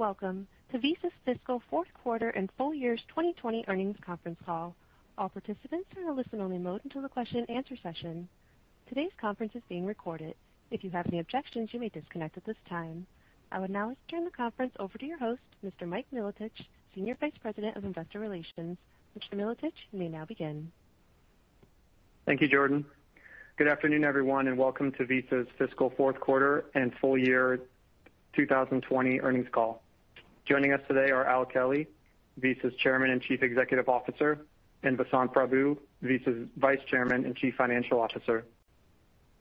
Welcome to Visa's fiscal fourth quarter and full year's 2020 earnings conference call. All participants are in a listen-only mode until the question and answer session. Today's conference is being recorded. If you have any objections, you may disconnect at this time. I would now like to turn the conference over to your host, Mr. Mike Milotich, Senior Vice President of Investor Relations. Mr. Milotich, you may now begin. Thank you, Jordan. Good afternoon, everyone, and welcome to Visa's fiscal fourth quarter and full year 2020 earnings call. Joining us today are Al Kelly, Visa's Chairman and Chief Executive Officer, and Vasant Prabhu, Visa's Vice Chairman and Chief Financial Officer.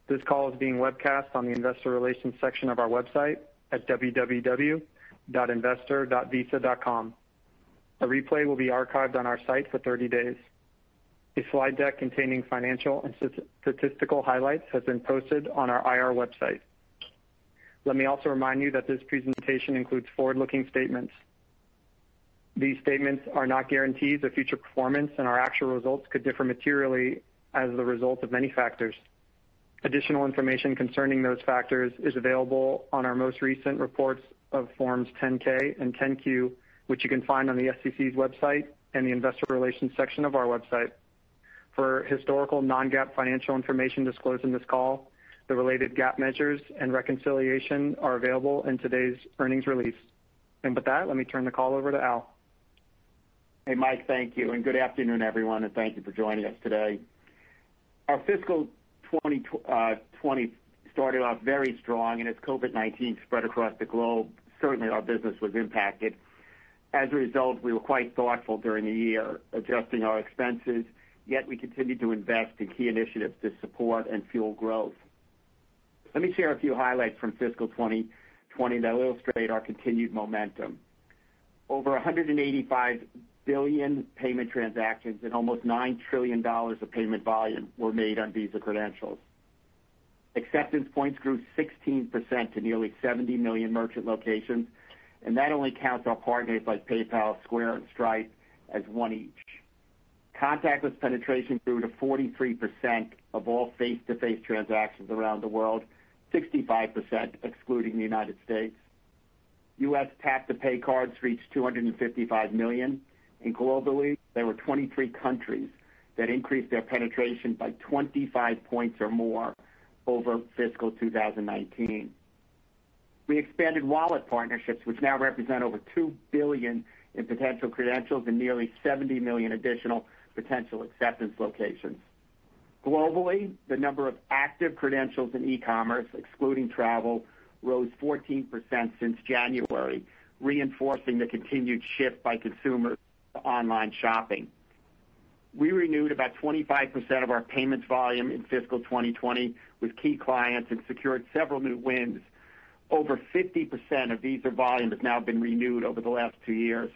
This call is being webcast on the investor relations section of our website at www.investor.visa.com. A replay will be archived on our site for 30 days. A slide deck containing financial and statistical highlights has been posted on our IR website. Let me also remind you that this presentation includes forward-looking statements. These statements are not guarantees of future performance, and our actual results could differ materially as the result of many factors. Additional information concerning those factors is available on our most recent reports of Forms 10-K and 10-Q, which you can find on the SEC's website and the investor relations section of our website. For historical non-GAAP financial information disclosed in this call, the related GAAP measures and reconciliation are available in today's earnings release. And with that, let me turn the call over to Al. Hey, Mike. Thank you. And good afternoon, everyone, and thank you for joining us today. Our fiscal 2020 uh, started off very strong, and as COVID-19 spread across the globe, certainly our business was impacted. As a result, we were quite thoughtful during the year, adjusting our expenses, yet we continued to invest in key initiatives to support and fuel growth. Let me share a few highlights from fiscal 2020 that illustrate our continued momentum. Over 185 billion payment transactions and almost $9 trillion of payment volume were made on Visa credentials. Acceptance points grew 16% to nearly 70 million merchant locations, and that only counts our partners like PayPal, Square, and Stripe as one each. Contactless penetration grew to 43% of all face-to-face transactions around the world, 65% excluding the United States. U.S. tap-to-pay cards reached 255 million, and globally, there were 23 countries that increased their penetration by 25 points or more over fiscal 2019. We expanded wallet partnerships, which now represent over 2 billion in potential credentials and nearly 70 million additional potential acceptance locations. Globally, the number of active credentials in e-commerce, excluding travel, rose 14% since January, reinforcing the continued shift by consumers to online shopping. We renewed about 25% of our payments volume in fiscal 2020 with key clients and secured several new wins. Over 50% of Visa volume has now been renewed over the last two years.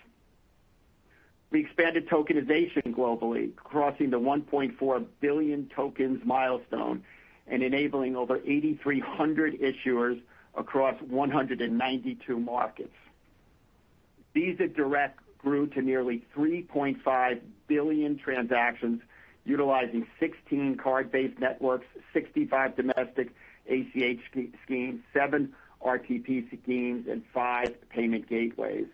We expanded tokenization globally, crossing the 1.4 billion tokens milestone and enabling over 8,300 issuers across 192 markets. Visa Direct grew to nearly 3.5 billion transactions utilizing 16 card-based networks, 65 domestic ACH schemes, seven RTP schemes, and five payment gateways.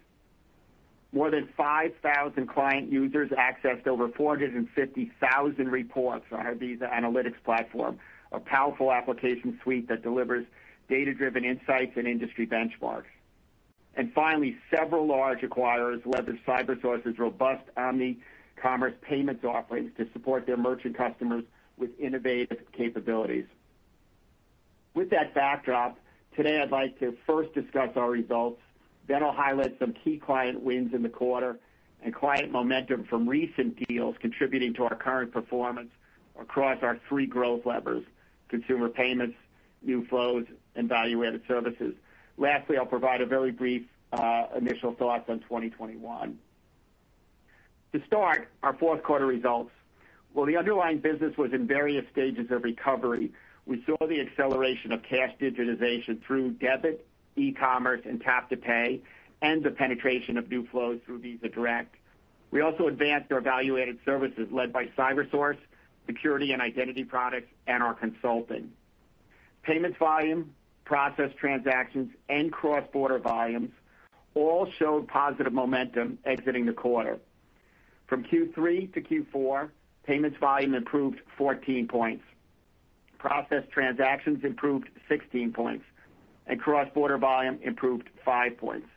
More than 5,000 client users accessed over 450,000 reports on our Visa Analytics Platform, a powerful application suite that delivers data-driven insights and industry benchmarks. And finally, several large acquirers leveraged CyberSource's robust omni-commerce payments offerings to support their merchant customers with innovative capabilities. With that backdrop, today I'd like to first discuss our results, I'll highlight some key client wins in the quarter and client momentum from recent deals contributing to our current performance across our three growth levers, consumer payments, new flows, and value-added services. Lastly, I'll provide a very brief uh, initial thoughts on 2021. To start, our fourth quarter results. While the underlying business was in various stages of recovery, we saw the acceleration of cash digitization through debit, e-commerce, and tap-to-pay, and the penetration of new flows through Visa Direct. We also advanced our value-added services led by CyberSource, security and identity products, and our consulting. Payments volume, processed transactions, and cross-border volumes all showed positive momentum exiting the quarter. From Q3 to Q4, payments volume improved 14 points. Processed transactions improved 16 points, and cross-border volume improved five points.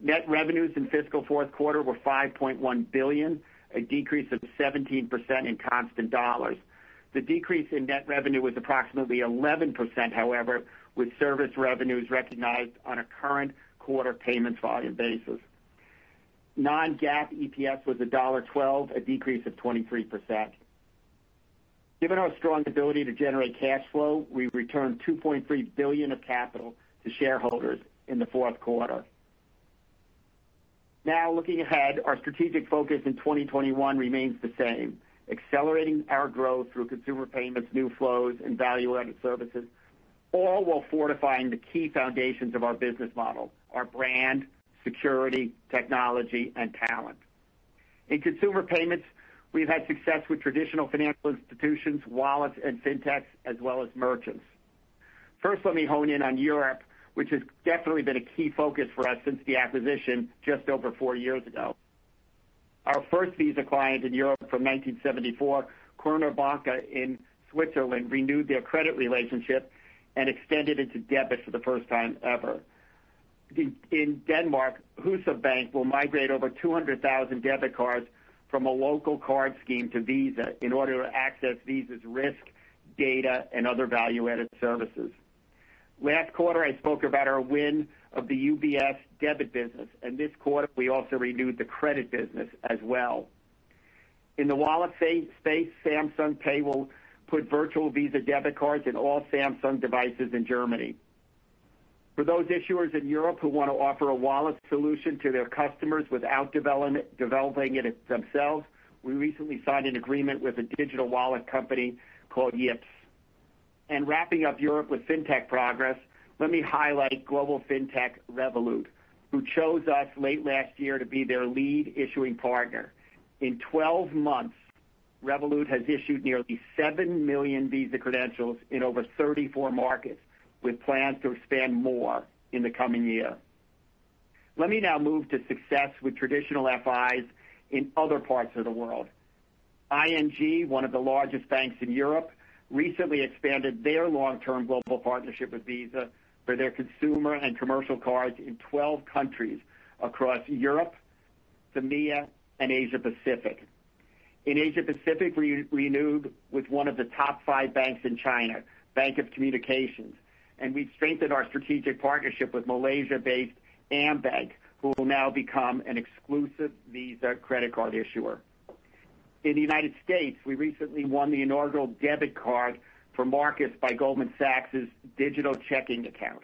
Net revenues in fiscal fourth quarter were $5.1 billion, a decrease of 17% in constant dollars. The decrease in net revenue was approximately 11%, however, with service revenues recognized on a current quarter payments volume basis. Non-GAAP EPS was $1.12, a decrease of 23%. Given our strong ability to generate cash flow, we returned 2.3 billion of capital to shareholders in the fourth quarter. Now, looking ahead, our strategic focus in 2021 remains the same, accelerating our growth through consumer payments, new flows, and value-added services, all while fortifying the key foundations of our business model, our brand, security, technology, and talent. In consumer payments, we've had success with traditional financial institutions, wallets, and fintechs, as well as merchants. First, let me hone in on Europe, which has definitely been a key focus for us since the acquisition just over four years ago. Our first Visa client in Europe from 1974, Cornèr Banca in Switzerland, renewed their credit relationship and extended it to debit for the first time ever. In Denmark, Jyske Bank will migrate over 200,000 debit cards from a local card scheme to Visa in order to access Visa's risk, data, and other value-added services. Last quarter, I spoke about our win of the UBS debit business, and this quarter, we also renewed the credit business as well. In the wallet space, Samsung Pay will put virtual Visa debit cards in all Samsung devices in Germany. For those issuers in Europe who want to offer a wallet solution to their customers without developing it themselves, we recently signed an agreement with a digital wallet company called Yipps. Wrapping up Europe with fintech progress, let me highlight global fintech Revolut, who chose us late last year to be their lead issuing partner. In 12 months, Revolut has issued nearly 7 million Visa credentials in over 34 markets, with plans to expand more in the coming year. Let me now move to success with traditional FIs in other parts of the world. ING, one of the largest banks in Europe, recently expanded their long-term global partnership with Visa for their consumer and commercial cards in 12 countries across Europe, MEA, and Asia Pacific. In Asia Pacific, we renewed with one of the top five banks in China, Bank of Communications, and we've strengthened our strategic partnership with Malaysia-based AmBank, who will now become an exclusive Visa credit card issuer. In the United States, we recently won the inaugural debit card for Marcus by Goldman Sachs' digital checking account.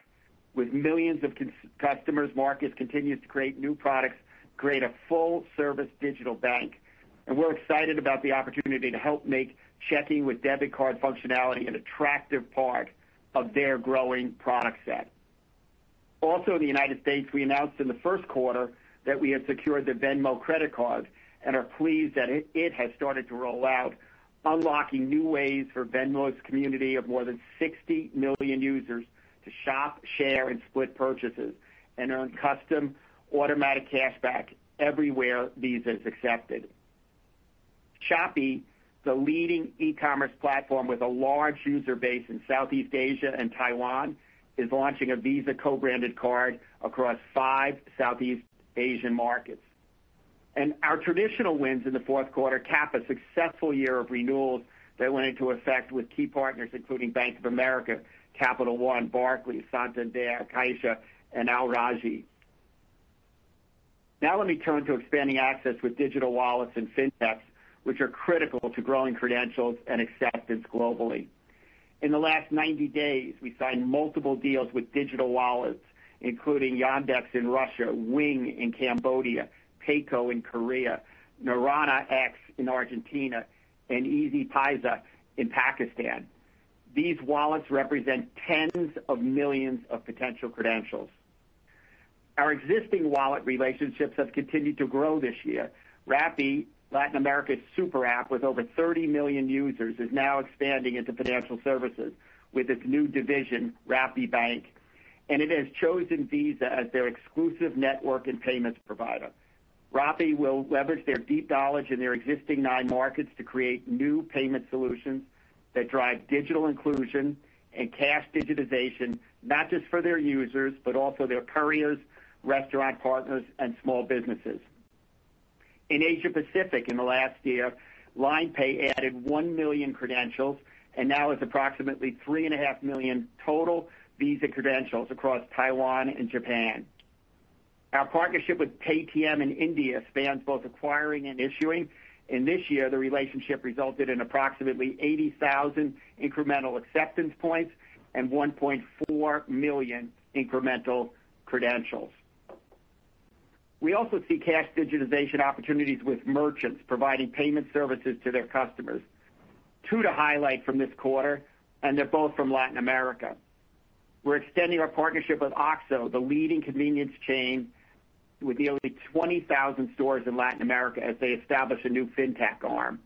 With millions of customers, Marcus continues to create new products, create a full-service digital bank, and we're excited about the opportunity to help make checking with debit card functionality an attractive part of their growing product set. Also in the United States, we announced in the first quarter that we had secured the Venmo credit card and are pleased that it has started to roll out, unlocking new ways for Venmo's community of more than 60 million users to shop, share, and split purchases and earn custom automatic cashback everywhere Visa is accepted. Shopee, the leading e-commerce platform with a large user base in Southeast Asia and Taiwan, is launching a Visa co-branded card across five Southeast Asian markets. And our traditional wins in the fourth quarter cap a successful year of renewals that went into effect with key partners including Bank of America, Capital One, Barclays, Santander, Caixa, and Al Rajhi. Now let me turn to expanding access with digital wallets and fintechs, which are critical to growing credentials and acceptance globally. In the last 90 days, we signed multiple deals with digital wallets, including Yandex in Russia, Wing in Cambodia, PAYCO in Korea, Naranja X in Argentina, and easypaisa in Pakistan. These wallets represent tens of millions of potential credentials. Our existing wallet relationships have continued to grow this year. Rappi, Latin America's super app with over 30 million users, is now expanding into financial services with its new division, RappiBank. and it has chosen Visa as their exclusive network and payments provider. Rappi will leverage their deep knowledge in their existing nine markets to create new payment solutions that drive digital inclusion and cash digitization, not just for their users, but also their couriers, restaurant partners, and small businesses. In Asia Pacific in the last year, LINE Pay added 1 million credentials and now has approximately 3.5 million total Visa credentials across Taiwan and Japan. Our partnership with Paytm in India spans both acquiring and issuing. and this year, the relationship resulted in approximately 80,000 incremental acceptance points and 1.4 million incremental credentials. We also see cash digitization opportunities with merchants providing payment services to their customers. Two to highlight from this quarter, and they're both from Latin America. We're extending our partnership with OXXO, the leading convenience chain with nearly 20,000 stores in Latin America as they establish a new fintech arm.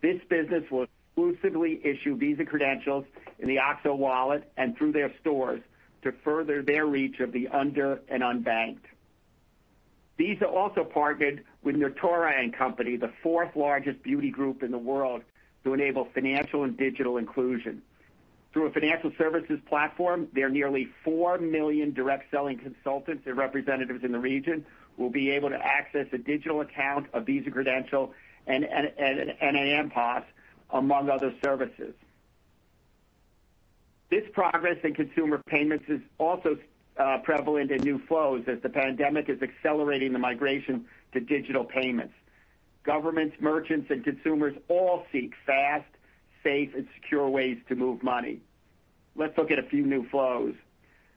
This business will exclusively issue Visa credentials in the OXXO wallet and through their stores to further their reach of the under and unbanked. Visa also partnered with Natura & Co, the fourth largest beauty group in the world, to enable financial and digital inclusion. Through a financial services platform, their nearly 4 million direct selling consultants and representatives in the region will be able to access a digital account, a Visa credential, and an mPOS, among other services. This progress in consumer payments is also Uh, prevalent in new flows as the pandemic is accelerating the migration to digital payments. Governments, merchants, and consumers all seek fast, safe, and secure ways to move money. Let's look at a few new flows.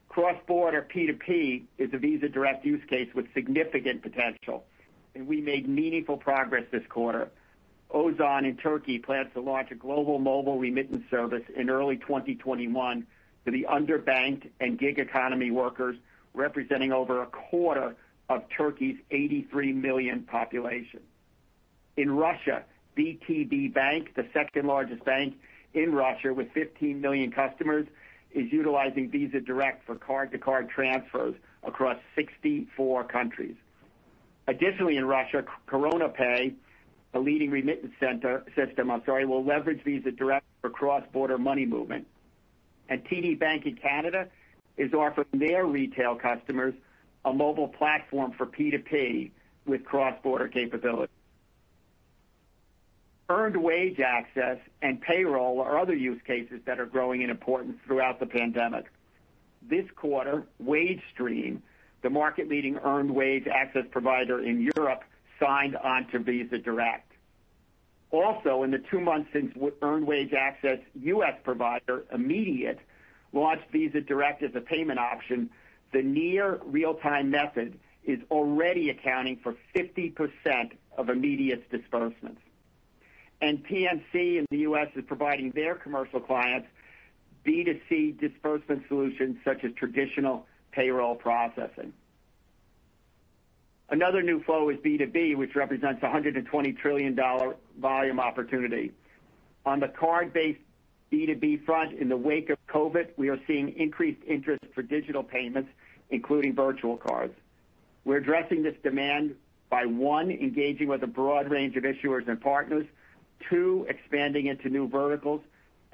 Cross-border P2P is a Visa Direct use case with significant potential, and we made meaningful progress this quarter. Ozan in Turkey plans to launch a global mobile remittance service in early 2021 to the underbanked and gig economy workers, representing over a quarter of Turkey's 83 million population. In Russia, VTB Bank, the second-largest bank in Russia with 15 million customers, is utilizing Visa Direct for card-to-card transfers across 64 countries. Additionally, in Russia, KoronaPay, a leading remittance system, I'm sorry, will leverage Visa Direct for cross-border money movement. TD Bank in Canada is offering their retail customers a mobile platform for P2P with cross-border capability. Earned wage access and payroll are other use cases that are growing in importance throughout the pandemic. This quarter, WageStream, the market-leading earned wage access provider in Europe, signed on to Visa Direct. Also, in the two months since earned wage access U.S. provider, Immediate, launched Visa Direct as a payment option, the near real-time method is already accounting for 50% of Immediate's disbursements. And PNC in the U.S. is providing their commercial clients B2C disbursement solutions such as traditional payroll processing. Another new flow is B2B, which represents a $120 trillion volume opportunity. On the card-based B2B front, in the wake of COVID, we are seeing increased interest for digital payments, including virtual cards. We're addressing this demand by, one, engaging with a broad range of issuers and partners, two, expanding into new verticals,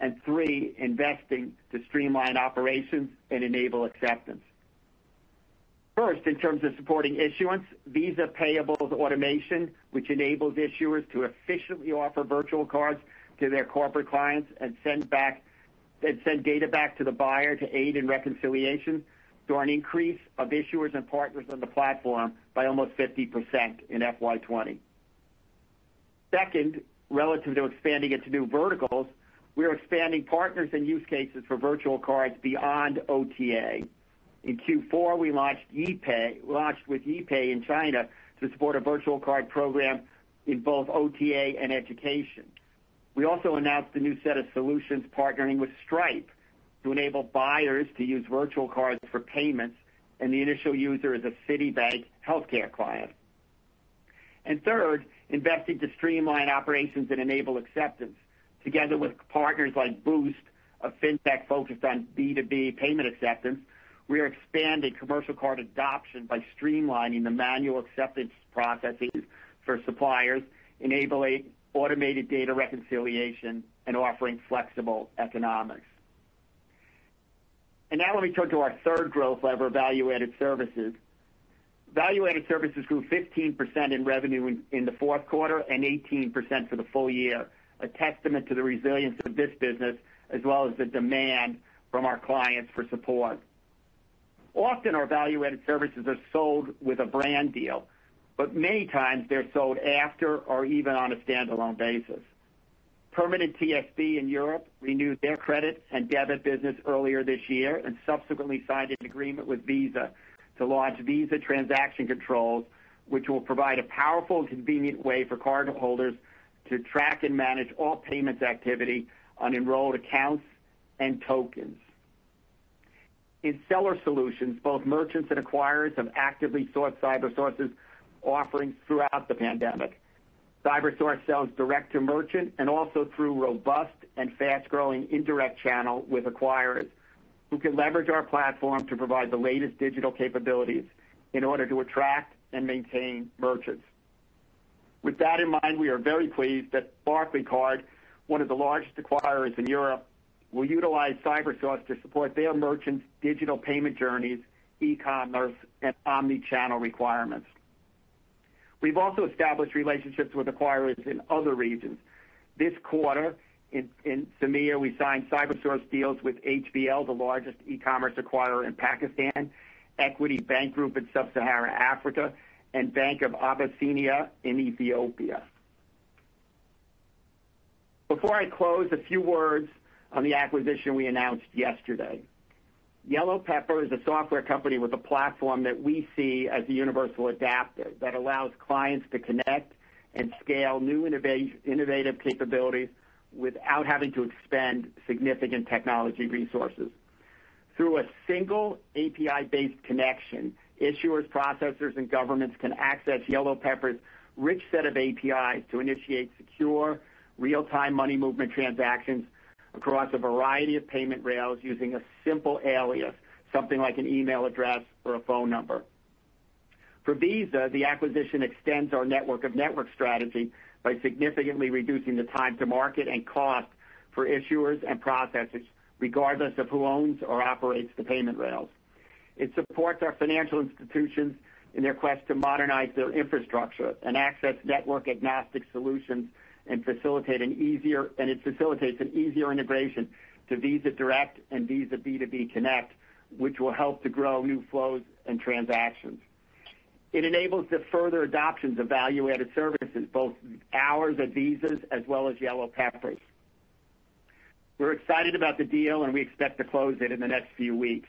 and three, investing to streamline operations and enable acceptance. First, in terms of supporting issuance, Visa Payables Automation, which enables issuers to efficiently offer virtual cards to their corporate clients and send back and send data back to the buyer to aid in reconciliation, saw an increase of issuers and partners on the platform by almost 50% in FY 2020. Second, relative to expanding into new verticals, we are expanding partners and use cases for virtual cards beyond OTA. In Q4, we launched with YeePay in China to support a virtual card program in both OTA and education. We also announced a new set of solutions partnering with Stripe to enable buyers to use virtual cards for payments, and the initial user is a Citibank healthcare client. Third, investing to streamline operations and enable acceptance. Together with partners like Boost, a fintech focused on B2B payment acceptance, we are expanding commercial card adoption by streamlining the manual acceptance processes for suppliers, enabling automated data reconciliation, and offering flexible economics. And now let me turn to our third growth lever, value-added services. Value-added services grew 15% in revenue in the fourth quarter and 18% for the full year, a testament to the resilience of this business as well as the demand from our clients for support. Often, our value-added services are sold with a brand deal, but many times they're sold after or even on a standalone basis. Permanent TSB in Europe renewed their credit and debit business earlier this year and subsequently signed an agreement with Visa to launch Visa Transaction Controls, which will provide a powerful and convenient way for cardholders to track and manage all payments activity on enrolled accounts and tokens. In seller solutions, both merchants and acquirers have actively sought CyberSource's offerings throughout the pandemic. CyberSource sells direct to merchant and also through robust and fast-growing indirect channel with acquirers who can leverage our platform to provide the latest digital capabilities in order to attract and maintain merchants. With that in mind, we are very pleased that Barclaycard, one of the largest acquirers in Europe, will utilize CyberSource to support their merchants' digital payment journeys, e-commerce, and omni-channel requirements. We've also established relationships with acquirers in other regions. This quarter in MEA, we signed CyberSource deals with HBL, the largest e-commerce acquirer in Pakistan, Equity Bank Group in Sub-Saharan Africa, and Bank of Abyssinia in Ethiopia. Before I close, a few words on the acquisition we announced yesterday. Yellow Pepper is a software company with a platform that we see as a universal adapter that allows clients to connect and scale new innovative capabilities without having to expend significant technology resources. Through a single API-based connection, issuers, processors, and governments can access Yellow Pepper's rich set of APIs to initiate secure, real-time money movement transactions across a variety of payment rails using a simple alias, something like an email address or a phone number. For Visa, the acquisition extends our network of network strategy by significantly reducing the time to market and cost for issuers and processors, regardless of who owns or operates the payment rails. It supports our financial institutions in their quest to modernize their infrastructure and access network-agnostic solutions, and facilitate an easier and it facilitates an easier integration to Visa Direct and Visa B2B Connect, which will help to grow new flows and transactions. It enables the further adoptions of value-added services, both ours at Visa's as well as YellowPepper's. We're excited about the deal, and we expect to close it in the next few weeks.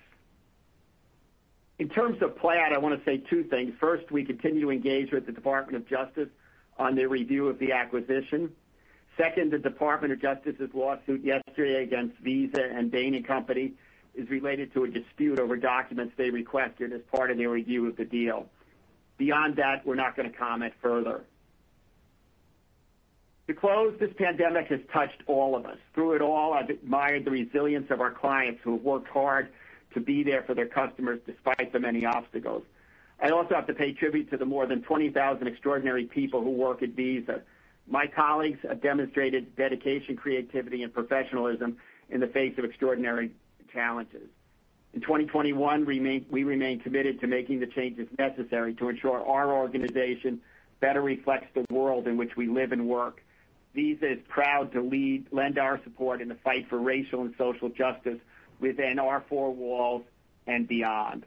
In terms of Plaid, I want to say two things. First, we continue to engage with the Department of Justice on their review of the acquisition. Second, the Department of Justice's lawsuit yesterday against Visa and Bain & Company is related to a dispute over documents they requested as part of their review of the deal. Beyond that, we're not going to comment further. To close, this pandemic has touched all of us. Through it all, I've admired the resilience of our clients who have worked hard to be there for their customers despite the many obstacles. I also have to pay tribute to the more than 20,000 extraordinary people who work at Visa. My colleagues have demonstrated dedication, creativity, and professionalism in the face of extraordinary challenges. In 2021, we remain committed to making the changes necessary to ensure our organization better reflects the world in which we live and work. Visa is proud to lend our support in the fight for racial and social justice within our four walls and beyond.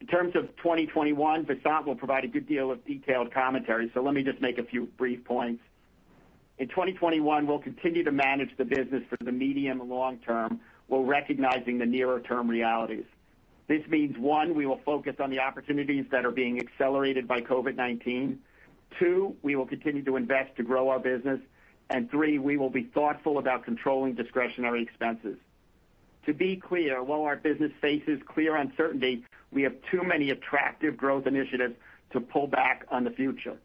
In terms of 2021, Vasant will provide a good deal of detailed commentary, so let me just make a few brief points. In 2021, we'll continue to manage the business for the medium and long term while recognizing the nearer-term realities. This means, one, we will focus on the opportunities that are being accelerated by COVID-19. Two, we will continue to invest to grow our business. Three, we will be thoughtful about controlling discretionary expenses. To be clear, while our business faces clear uncertainty, we have too many attractive growth initiatives to pull back on the future.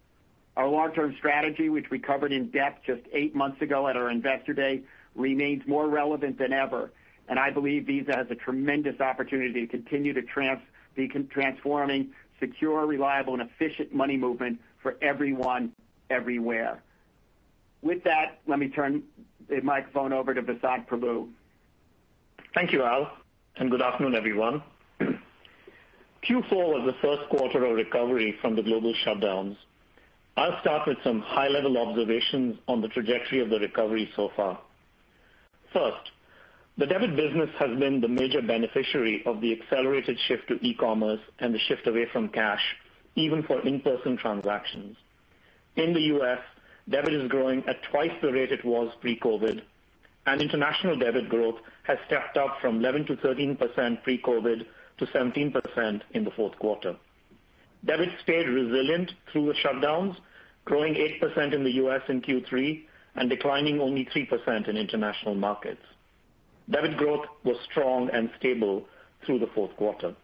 Our long-term strategy, which we covered in depth just eight months ago at our Investor Day, remains more relevant than ever and I believe Visa has a tremendous opportunity to continue to be transforming secure, reliable, and efficient money movement for everyone, everywhere. With that, let me turn the microphone over to Vasant Prabhu. Thank you, Al, and good afternoon, everyone. Q4 was the first quarter of recovery from the global shutdowns. I'll start with some high-level observations on the trajectory of the recovery so far. First, the debit business has been the major beneficiary of the accelerated shift to e-commerce and the shift away from cash, even for in-person transactions. In the U.S., debit is growing at twice the rate it was pre-COVID, and international debit growth has stepped up from 11%-13% pre-COVID to 17% in the fourth quarter. Debit stayed resilient through the shutdowns, growing 8% in the U.S. in Q3 and declining only 3% in international markets. Debit growth was strong and stable through the fourth quarter.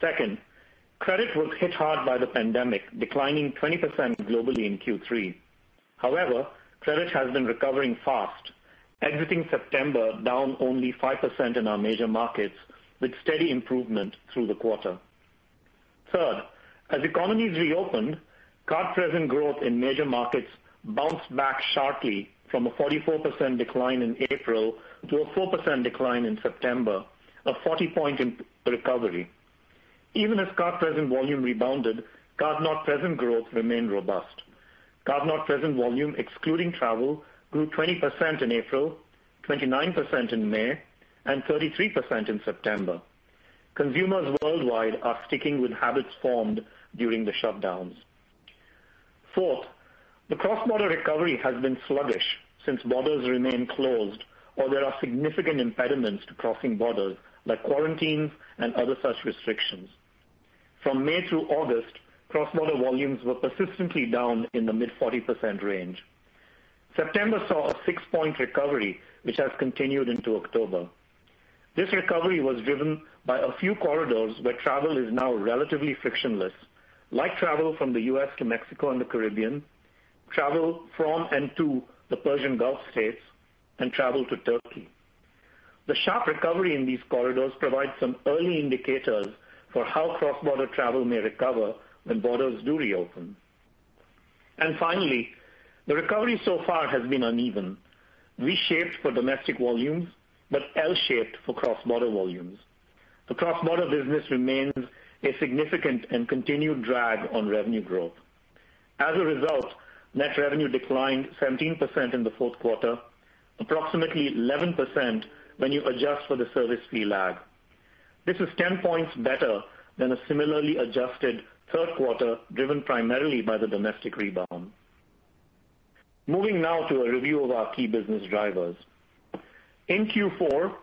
Second, credit was hit hard by the pandemic, declining 20% globally in Q3. However, credit has been recovering fast, exiting September down only 5% in our major markets, with steady improvement through the quarter. Third, as economies reopened, card-present growth in major markets bounced back sharply from a 44% decline in April to a 4% decline in September, a 40-point recovery. Even as card-present volume rebounded, card-not-present growth remained robust. Card-not-present volume, excluding travel, grew 20% in April, 29% in May, and 33% in September. Consumers worldwide are sticking with habits formed during the shutdowns. Fourth, the cross-border recovery has been sluggish since borders remain closed or there are significant impediments to crossing borders, like quarantines and other such restrictions. From May through August, cross-border volumes were persistently down in the mid-40% range. September saw a six-point recovery, which has continued into October. This recovery was driven by a few corridors where travel is now relatively frictionless, like travel from the U.S. to Mexico and the Caribbean, travel from and to the Persian Gulf states, and travel to Turkey. The sharp recovery in these corridors provides some early indicators for how cross-border travel may recover when borders do reopen. And finally, the recovery so far has been uneven, V-shaped for domestic volumes, but L-shaped for cross-border volumes. The cross-border business remains a significant and continued drag on revenue growth. As a result, net revenue declined 17% in the fourth quarter, approximately 11% when you adjust for the service fee lag. This is 10 points better than a similarly adjusted third quarter, driven primarily by the domestic rebound. Moving now to a review of our key business drivers. In Q4,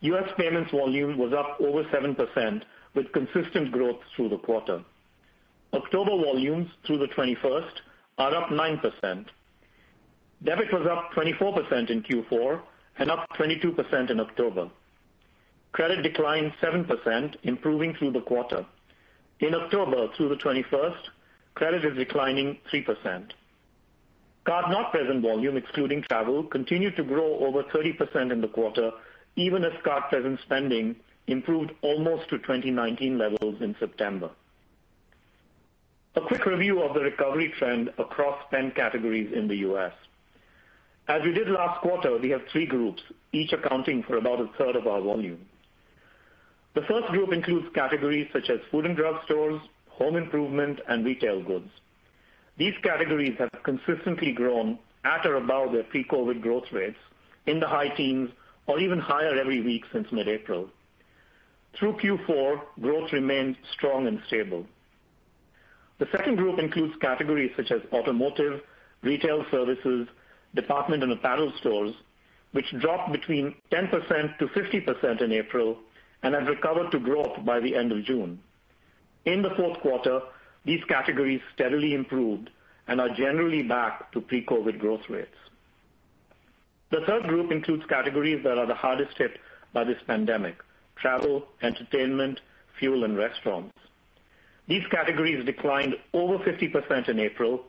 U.S. payments volume was up over 7%, with consistent growth through the quarter. October volumes through the 21st are up 9%. Debit was up 24% in Q4 and up 22% in October. Credit declined 7%, improving through the quarter. In October through the 21st, credit is declining 3%. Card-not-present volume, excluding travel, continued to grow over 30% in the quarter, even as card-present spending improved almost to 2019 levels in September. A quick review of the recovery trend across spend categories in the U.S. As we did last quarter, we have three groups, each accounting for about a third of our volume. The first group includes categories such as food and drug stores, home improvement, and retail goods. These categories have consistently grown at or above their pre-COVID growth rates in the high teens or even higher every week since mid-April. Through Q4, growth remained strong and stable. The second group includes categories such as automotive, retail services, department and apparel stores, which dropped between 10%-50% in April and have recovered to growth by the end of June. In the fourth quarter, these categories steadily improved and are generally back to pre-COVID growth rates. The third group includes categories that are the hardest hit by this pandemic: travel, entertainment, fuel, and restaurants. These categories declined over 50% in April,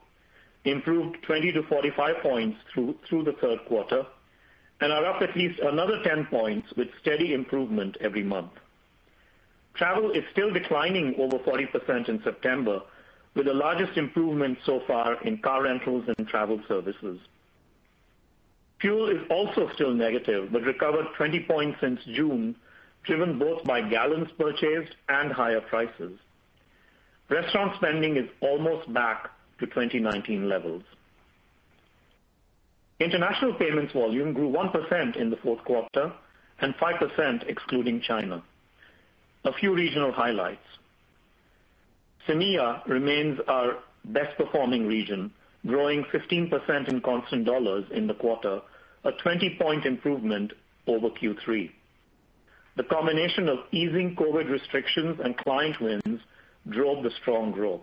improved 20 to 45 points through the third quarter, and are up at least another 10 points with steady improvement every month. Travel is still declining over 40% in September, with the largest improvement so far in car rentals and travel services. Fuel is also still negative, but recovered 20 points since June, driven both by gallons purchased and higher prices. Restaurant spending is almost back to 2019 levels. International payments volume grew 1% in the fourth quarter and 5% excluding China. A few regional highlights. CEMEA remains our best-performing region, growing 15% in constant dollars in the quarter, a 20-point improvement over Q3. The combination of easing COVID restrictions and client wins drove the strong growth.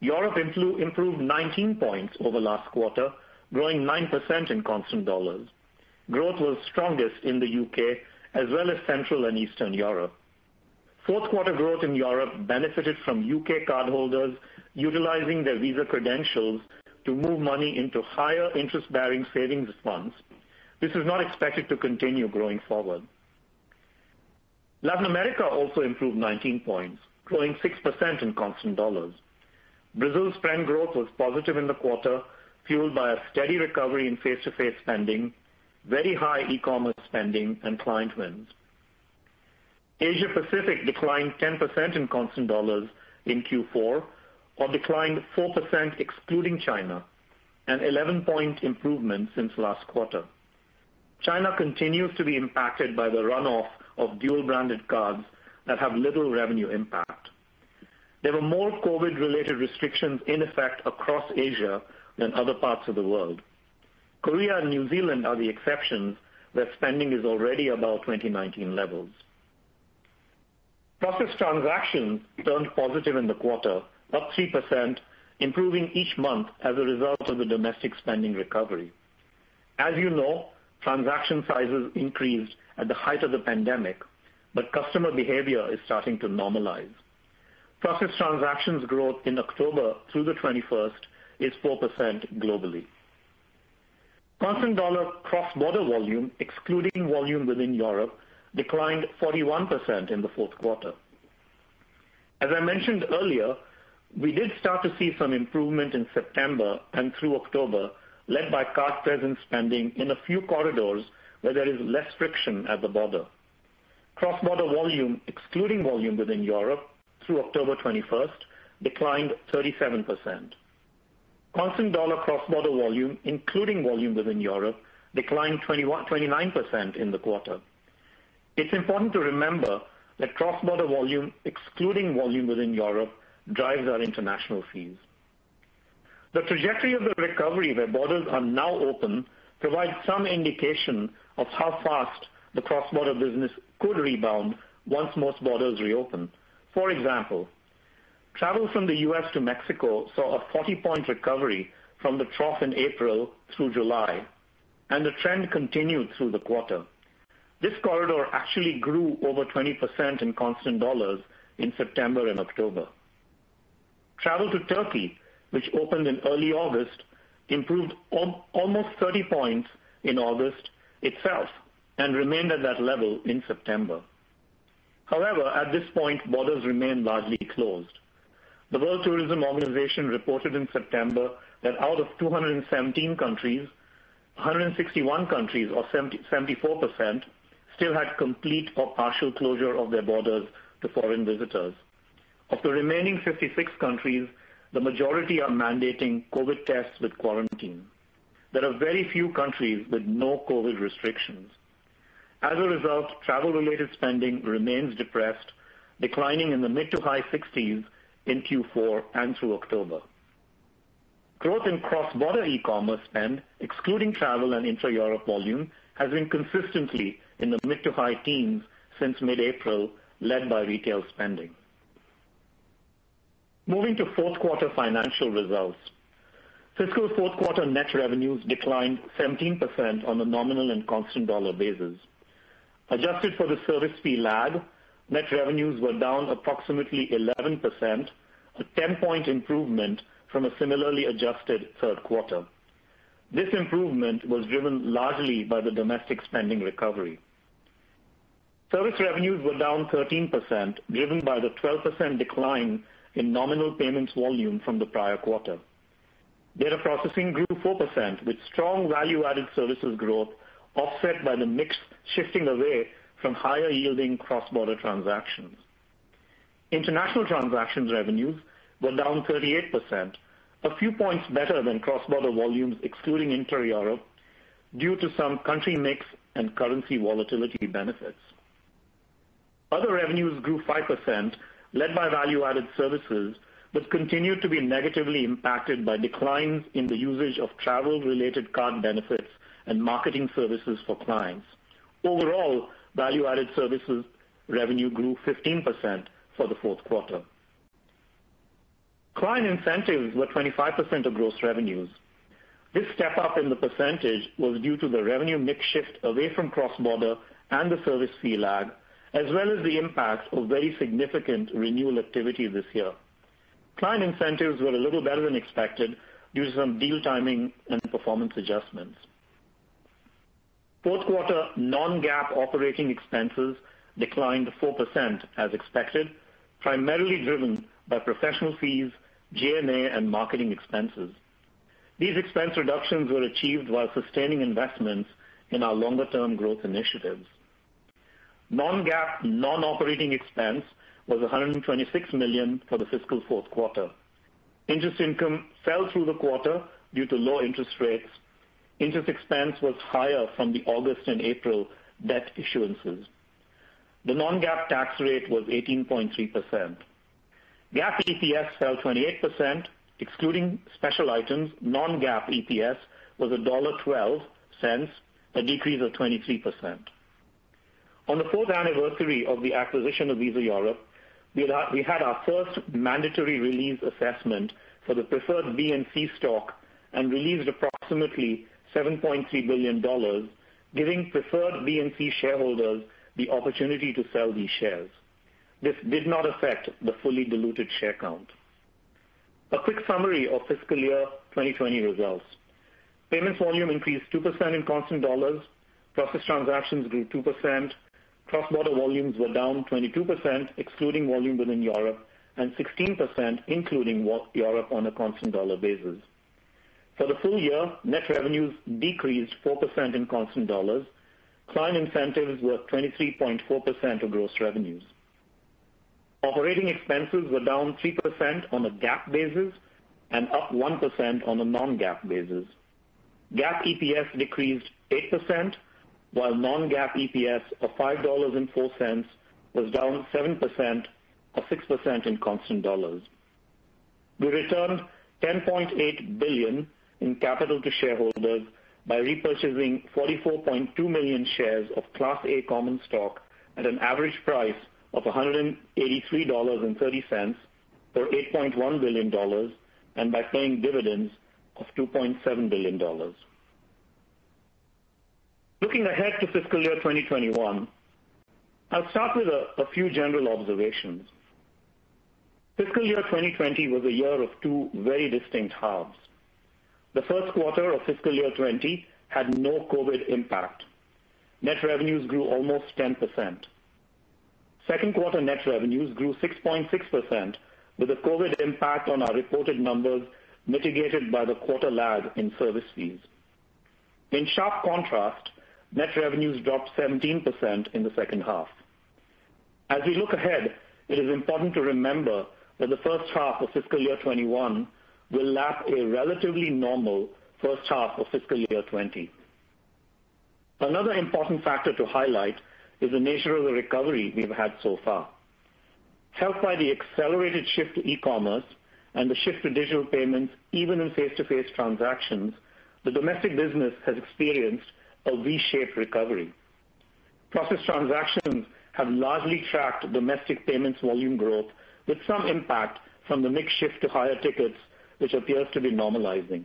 Europe improved 19 points over last quarter, growing 9% in constant dollars. Growth was strongest in the U.K. as well as Central and Eastern Europe. Fourth quarter growth in Europe benefited from U.K. cardholders utilizing their Visa credentials to move money into higher interest-bearing savings funds. This is not expected to continue growing forward. Latin America also improved 19 points, growing 6% in constant dollars. Brazil's spend growth was positive in the quarter, fueled by a steady recovery in face-to-face spending, very high e-commerce spending, and client wins. Asia Pacific declined 10% in constant dollars in Q4, or declined 4% excluding China, an 11-point improvement since last quarter. China continues to be impacted by the runoff of dual-branded cards that have little revenue impact. There were more COVID-related restrictions in effect across Asia than other parts of the world. Korea and New Zealand are the exceptions, where spending is already above 2019 levels. Processed transactions turned positive in the quarter, up 3%, improving each month as a result of the domestic spending recovery. As you know, transaction sizes increased at the height of the pandemic, but customer behavior is starting to normalize. Processed transactions growth in October through the 21st is 4% globally. Constant dollar cross-border volume, excluding volume within Europe, declined 41% in the fourth quarter. As I mentioned earlier, we did start to see some improvement in September and through October, led by card-present spending in a few corridors where there is less friction at the border. Cross-border volume, excluding volume within Europe through October 21st, declined 37%. Constant dollar cross-border volume, including volume within Europe, declined 29% in the quarter. It's important to remember that cross-border volume, excluding volume within Europe, drives our international fees. The trajectory of the recovery where borders are now open provides some indication of how fast the cross-border business could rebound once most borders reopen. For example, travel from the U.S. to Mexico saw a 40-point recovery from the trough in April through July, and the trend continued through the quarter. This corridor actually grew over 20% in constant dollars in September and October. Travel to Turkey, which opened in early August, improved almost 30 points in August itself and remained at that level in September. However, at this point, borders remain largely closed. The World Tourism Organization reported in September that out of 217 countries, 161 countries, or 74%, still had complete or partial closure of their borders to foreign visitors. Of the remaining 56 countries, the majority are mandating COVID tests with quarantine. There are very few countries with no COVID restrictions. As a result, travel-related spending remains depressed, declining in the mid to high 60s in Q4 and through October. Growth in cross-border e-commerce spend, excluding travel and intra-Europe volume, has been consistently in the mid to high teens since mid-April, led by retail spending. Moving to fourth quarter financial results. Fiscal fourth quarter net revenues declined 17% on a nominal and constant dollar basis. Adjusted for the service fee lag, net revenues were down approximately 11%, a 10-point improvement from a similarly adjusted third quarter. This improvement was driven largely by the domestic spending recovery. Service revenues were down 13%, driven by the 12% decline in nominal payments volume from the prior quarter. Data processing grew 4%, with strong value-added services growth offset by the mix shifting away from higher-yielding cross-border transactions. International transactions revenues were down 38%, a few points better than cross-border volumes excluding inter-Europe due to some country mix and currency volatility benefits. Other revenues grew 5%, led by value-added services, but continued to be negatively impacted by declines in the usage of travel-related card benefits and marketing services for clients. Overall, value-added services revenue grew 15% for the fourth quarter. Client incentives were 25% of gross revenues. This step-up in the percentage was due to the revenue mix shift away from cross-border and the service fee lag, as well as the impact of very significant renewal activity this year. Client incentives were a little better than expected due to some deal timing and performance adjustments. Fourth quarter non-GAAP operating expenses declined 4% as expected, primarily driven by professional fees, G&A, and marketing expenses. These expense reductions were achieved while sustaining investments in our longer-term growth initiatives. Non-GAAP non-operating expense was 126 million for the fiscal fourth quarter. Interest income fell through the quarter due to low interest rates. Interest expense was higher from the August and April debt issuances. The non-GAAP tax rate was 18.3%. GAAP EPS fell 28%. Excluding special items, non-GAAP EPS was $1.12, a decrease of 23%. On the fourth anniversary of the acquisition of Visa Europe, we had our first mandatory release assessment for the preferred B and C stock and released approximately $7.3 billion, giving preferred BNC shareholders the opportunity to sell these shares. This did not affect the fully diluted share count. A quick summary of fiscal year 2020 results. Payments volume increased 2% in constant dollars. Processed transactions grew 2%. Cross-border volumes were down 22%, excluding volume within Europe, and 16% including Europe on a constant dollar basis. For the full year, net revenues decreased 4% in constant dollars. Client incentives were 23.4% of gross revenues. Operating expenses were down 3% on a GAAP basis and up 1% on a non-GAAP basis. GAAP EPS decreased 8%, while non-GAAP EPS of $5.04 was down 7%, or 6% in constant dollars. We returned $10.8 billion in capital to shareholders by repurchasing 44.2 million shares of Class A common stock at an average price of $183.30 for $8.1 billion, and by paying dividends of $2.7 billion. Looking ahead to fiscal year 2021, I'll start with a few general observations. Fiscal year 2020 was a year of two very distinct halves. The first quarter of fiscal year 2020 had no COVID impact. Net revenues grew almost 10%. Second quarter net revenues grew 6.6%, with the COVID impact on our reported numbers mitigated by the quarter lag in service fees. In sharp contrast, net revenues dropped 17% in the second half. As we look ahead, it is important to remember that the first half of fiscal year 2021 will lap a relatively normal first half of fiscal year 2020. Another important factor to highlight is the nature of the recovery we've had so far. Helped by the accelerated shift to e-commerce and the shift to digital payments, even in face-to-face transactions, the domestic business has experienced a V-shaped recovery. Processed transactions have largely tracked domestic payments volume growth with some impact from the mix shift to higher tickets, which appears to be normalizing.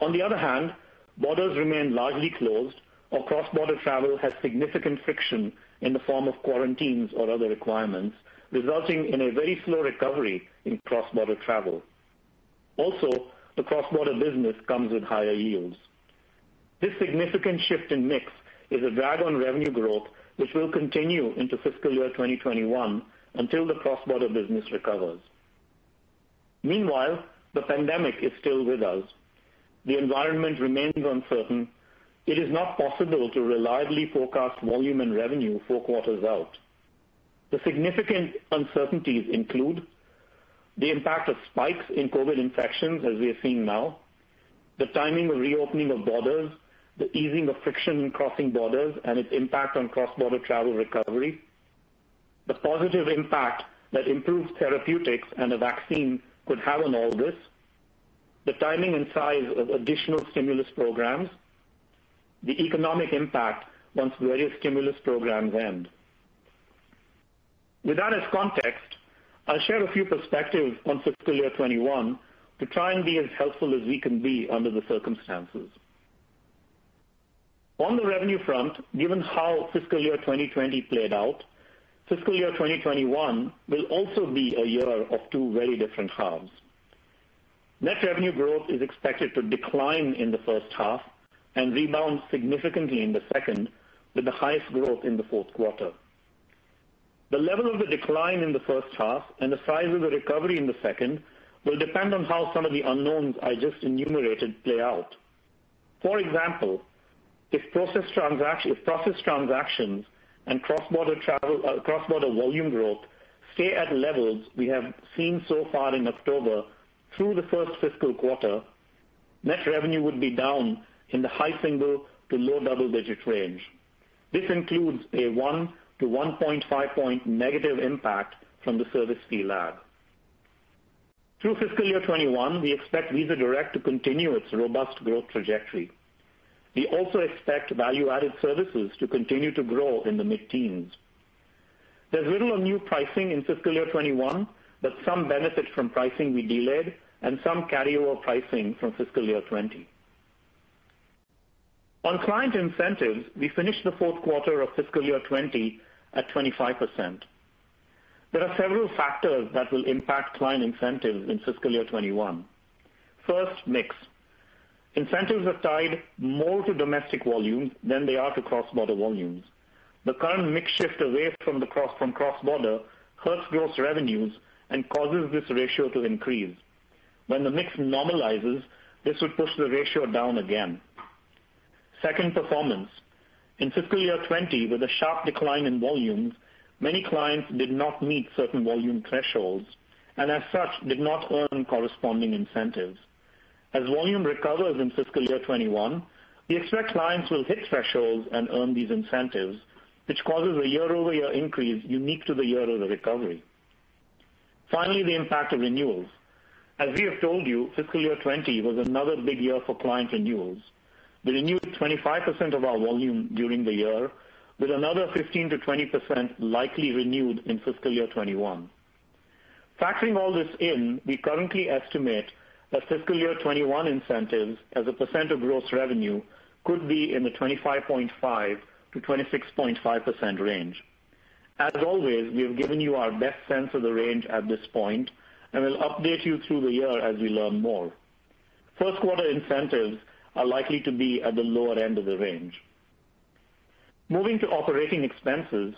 On the other hand, borders remain largely closed, or cross-border travel has significant friction in the form of quarantines or other requirements, resulting in a very slow recovery in cross-border travel. Also, the cross-border business comes with higher yields. This significant shift in mix is a drag on revenue growth, which will continue into fiscal year 2021 until the cross-border business recovers. Meanwhile, the pandemic is still with us. The environment remains uncertain. It is not possible to reliably forecast volume and revenue four quarters out. The significant uncertainties include the impact of spikes in COVID infections, as we are seeing now, the timing of reopening of borders, the easing of friction in crossing borders and its impact on cross-border travel recovery, the positive impact that improved therapeutics and a vaccine could have on all this, the timing and size of additional stimulus programs, the economic impact once various stimulus programs end. With that as context, I'll share a few perspectives on fiscal year 2021 to try and be as helpful as we can be under the circumstances. On the revenue front, given how fiscal year 2020 played out, fiscal year 2021 will also be a year of two very different halves. Net revenue growth is expected to decline in the first half and rebound significantly in the second, with the highest growth in the fourth quarter. The level of the decline in the first half and the size of the recovery in the second will depend on how some of the unknowns I just enumerated play out. For example, if processed transactions and cross-border travel uh cross border volume growth stay at levels we have seen so far in October through the first fiscal quarter, net revenue would be down in the high single to low double-digit range. This includes a 1 to 1.5 point negative impact from the service fee lag. Through fiscal year 2021, we expect Visa Direct to continue its robust growth trajectory. We also expect value-added services to continue to grow in the mid-teens. There's little of new pricing in fiscal year 2021, but some benefit from pricing we delayed and some carryover pricing from fiscal year 2020. On client incentives, we finished the fourth quarter of fiscal year 2020 at 25%. There are several factors that will impact client incentives in fiscal year 2021. First, mix. Incentives are tied more to domestic volumes than they are to cross-border volumes. The current mix shift away from cross-border hurts gross revenues and causes this ratio to increase. When the mix normalizes, this would push the ratio down again. Second, performance. In fiscal year 2020, with a sharp decline in volumes, many clients did not meet certain volume thresholds, and as such, did not earn corresponding incentives. As volume recovers in fiscal year 2021, we expect clients will hit thresholds and earn these incentives, which causes a year-over-year increase unique to the year of the recovery. Finally, the impact of renewals. As we have told you, fiscal year 2020 was another big year for client renewals. We renewed 25% of our volume during the year, with another 15%-20% likely renewed in fiscal year 2021. Factoring all this in, we currently estimate that fiscal year 2021 incentives as a percent of gross revenue could be in the 25.5%-26.5% range. As always, we have given you our best sense of the range at this point, and we'll update you through the year as we learn more. First quarter incentives are likely to be at the lower end of the range. Moving to operating expenses.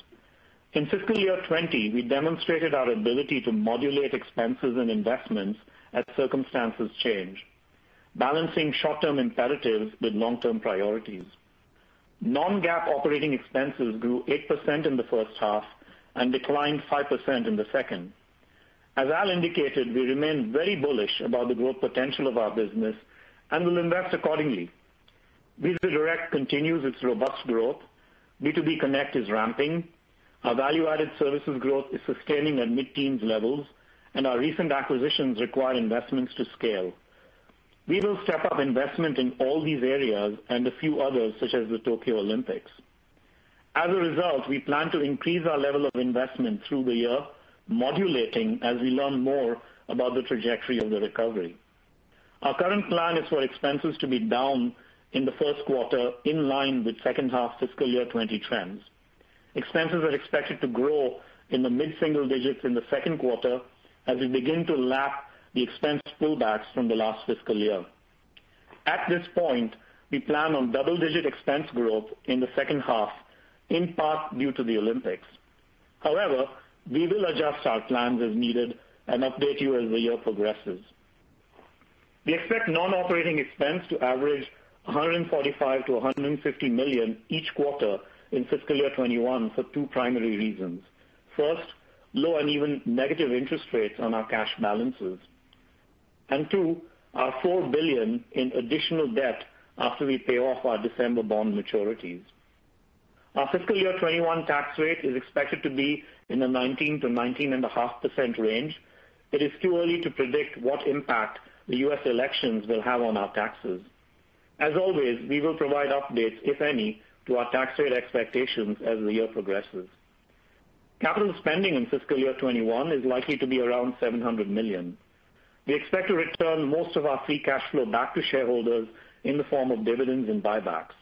In fiscal year 2020, we demonstrated our ability to modulate expenses and investments as circumstances change, balancing short-term imperatives with long-term priorities. Non-GAAP operating expenses grew 8% in the first half and declined 5% in the second. As Al indicated, we remain very bullish about the growth potential of our business and will invest accordingly. Visa Direct continues its robust growth. B2B Connect is ramping. Our value-added services growth is sustaining at mid-teens levels, and our recent acquisitions require investments to scale. We will step up investment in all these areas and a few others, such as the Tokyo Olympics. As a result, we plan to increase our level of investment through the year, modulating as we learn more about the trajectory of the recovery. Our current plan is for expenses to be down in the first quarter, in line with second half fiscal year 2020 trends. Expenses are expected to grow in the mid-single digits in the second quarter as we begin to lap the expense pullbacks from the last fiscal year. At this point, we plan on double-digit expense growth in the second half, in part due to the Olympics. However, we will adjust our plans as needed and update you as the year progresses. We expect non-operating expense to average $145 million-$150 million each quarter in fiscal year 2021 for two primary reasons. First, low and even negative interest rates on our cash balances. Two, our 4 billion in additional debt after we pay off our December bond maturities. Our fiscal year 2021 tax rate is expected to be in the 19%-19.5% range. It is too early to predict what impact the U.S. elections will have on our taxes. As always, we will provide updates, if any, to our tax rate expectations as the year progresses. Capital spending in fiscal year 2021 is likely to be around 700 million. We expect to return most of our free cash flow back to shareholders in the form of dividends and buybacks.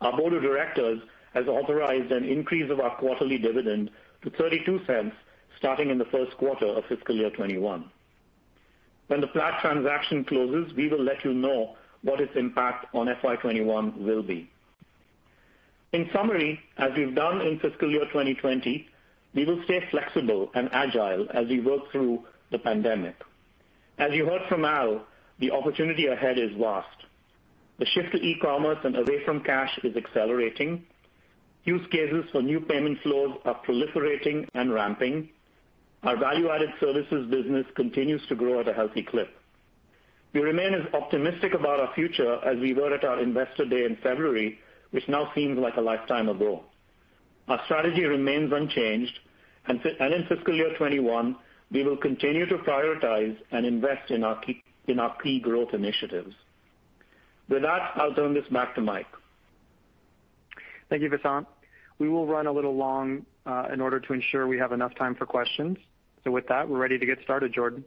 Our board of directors has authorized an increase of our quarterly dividend to $0.32 starting in the first quarter of fiscal year 2021. When the Plaid transaction closes, we will let you know what its impact on FY 2021 will be. In summary, as we've done in fiscal year 2020, we will stay flexible and agile as we work through the pandemic. As you heard from Al, the opportunity ahead is vast. The shift to e-commerce and away from cash is accelerating. Use cases for new payment flows are proliferating and ramping. Our value-added services business continues to grow at a healthy clip. We remain as optimistic about our future as we were at our Investor Day in February, which now seems like a lifetime ago. Our strategy remains unchanged, and in fiscal year 2021, we will continue to prioritize and invest in our key in our key growth initiatives. With that, I'll turn this back to Mike. Thank you, Vasant. We will run a little long uh, in order to ensure we have enough time for questions. So with that, we're ready to get started, Jordan.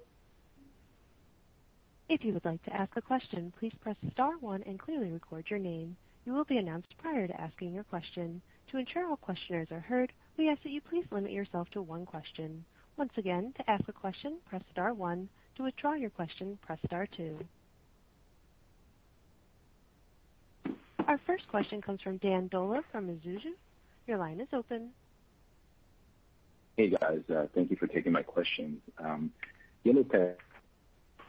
If you would like to ask a question, please press star one and clearly record your name. You will be announced prior to asking your question. To ensure all questioners are heard, we ask that you please limit yourself to one question. Once again, to ask a question, press star one. To withdraw your question, press star two. Our first question comes from Dan Dolev from Mizuho. Your line is open. Hey, guys. Uh, thank you for taking my question. YellowPepper um,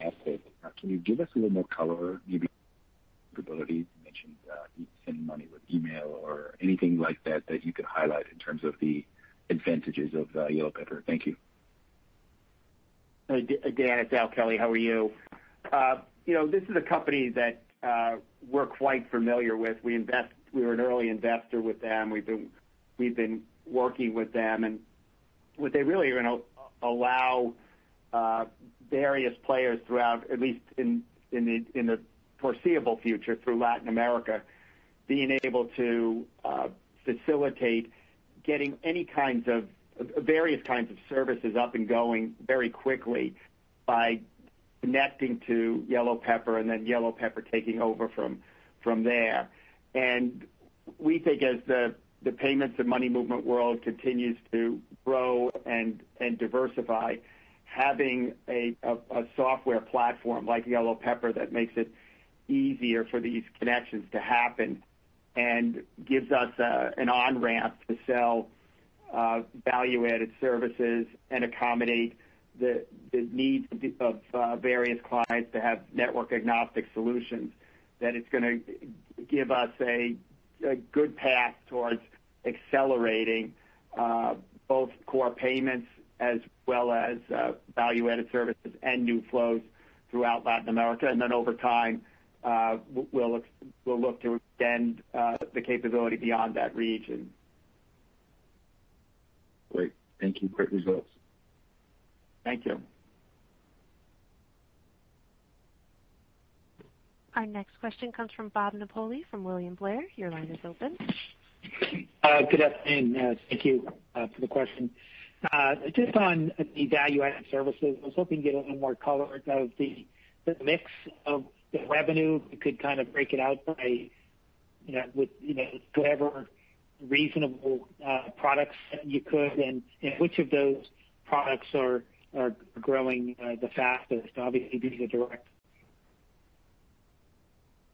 asset, uh, can you give us a little more color, maybe capabilities? Mentioned uh, sending money with email or anything like that that you could highlight in terms of the advantages of uh, YellowPepper. Thank you. Uh, Dan, it's Al Kelly. How are you? Uh you know this is a company that we're quite familiar with. We invest we were an early investor with them. We've been working with them. And what they really are going to allow various players throughout, at least in the foreseeable future through Latin America, being able to facilitate getting any kinds of uh various kinds of services up and going very quickly by connecting to YellowPepper and then YellowPepper taking over from there. And we think as the payments and money movement world continues to grow and diversify, having a software platform like YellowPepper that makes it easier for these connections to happen and gives us uh, an on-ramp to sell uh, value-added services and accommodate the needs of uh, various clients to have network-agnostic solutions, that it's going to give us a good path towards accelerating both core payments as well as value-added services and new flows throughout Latin America. And then over time, Uh, we'll look to extend uh, the capability beyond that region. Great. Thank you. Great results. Thank you. Our next question comes from Bob Napoli from William Blair. Your line is open. Uh, good afternoon. Thank you for the question. Just on the value-added services, I was hoping to get a little more color of the mix of the revenue. You could kind of break it out by you know, with, you know, whatever reasonable uh, products you could, and which of those products are are growing uh, the fastest? Obviously, Visa Direct.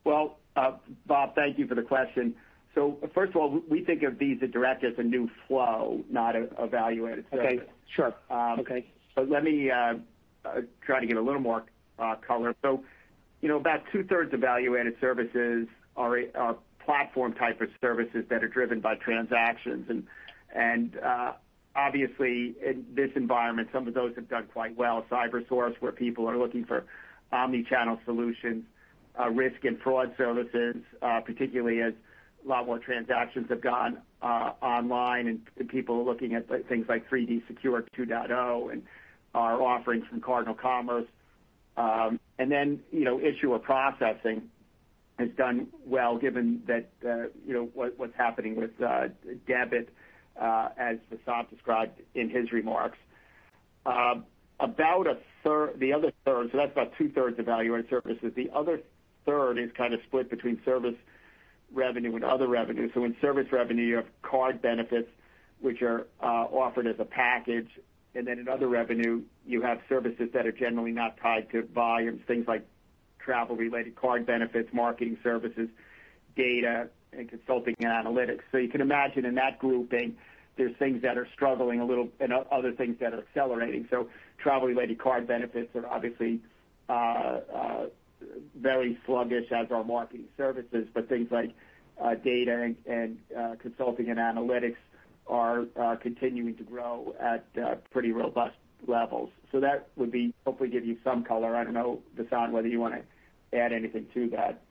Well, uh, Bob, thank you for the question. So First of all, we think of Visa Direct as a new flow, not a value-added service. Okay. Sure. Um, okay. But let me try to give a little more color. You know, about two-thirds of value-added services are platform type of services that are driven by transactions. And and uh obviously, in this environment, some of those have done quite well. CyberSource, where people are looking for omni-channel solutions, uh, risk and fraud services, uh, particularly as a lot more transactions have gone uh, online and people are looking at things like 3D Secure 2.0 and our offerings from um, CardinalCommerce. Issuer processing has done well given that uh you know what what's happening with uh, debit, uh, as Vasant described in his remarks. Uh, about a third, The other third, so that's about two-thirds of value-added services. The other third is kind of split between service revenue and other revenue. So in service revenue, you have card benefits, which are offered as a package. And then in other revenue, you have services that are generally not tied to volumes, things like travel-related card benefits, marketing services, data, and consulting and analytics. So you can imagine in that grouping, there's things that are struggling a little and other things that are accelerating. So Travel-related card benefits are obviously uh, uh, very sluggish as are marketing services. But things like uh, data and consulting and analytics are continuing to grow at pretty robust levels. So that would be hopefully give you some color. I don't know, Vasant, whether you want to add anything to that.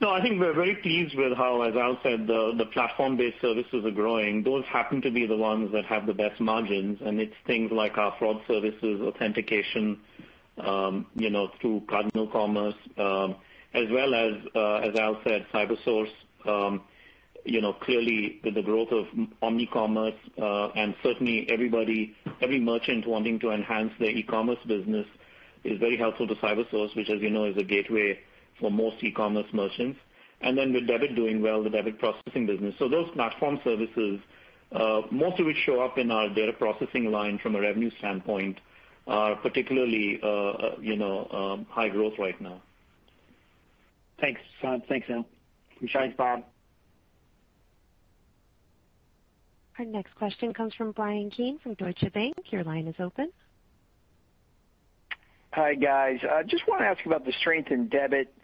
No, I think we're very pleased with how, as Al said, the platform-based services are growing. Those happen to be the ones that have the best margins, and it's things like our fraud services, authentication um, you know, through CardinalCommerce, as well as uh, as Al said, CyberSource. You know, clearly, with the growth of omni-commerce, uh, and certainly everybody every merchant wanting to enhance their e-commerce business is very helpful to CyberSource, which as you know, is a gateway for most e-commerce merchants. And then with debit doing well, the debit processing business. So those platform services, uh, most of which show up in our data processing line from a revenue standpoint, are particularly uh, you know um, high growth right now. Thanks, Vasant. Thanks, Al. Thanks, Bob. Our next question comes from Bryan Keane from Deutsche Bank. Your line is open. Hi, guys. I just want to ask about the strength in debit.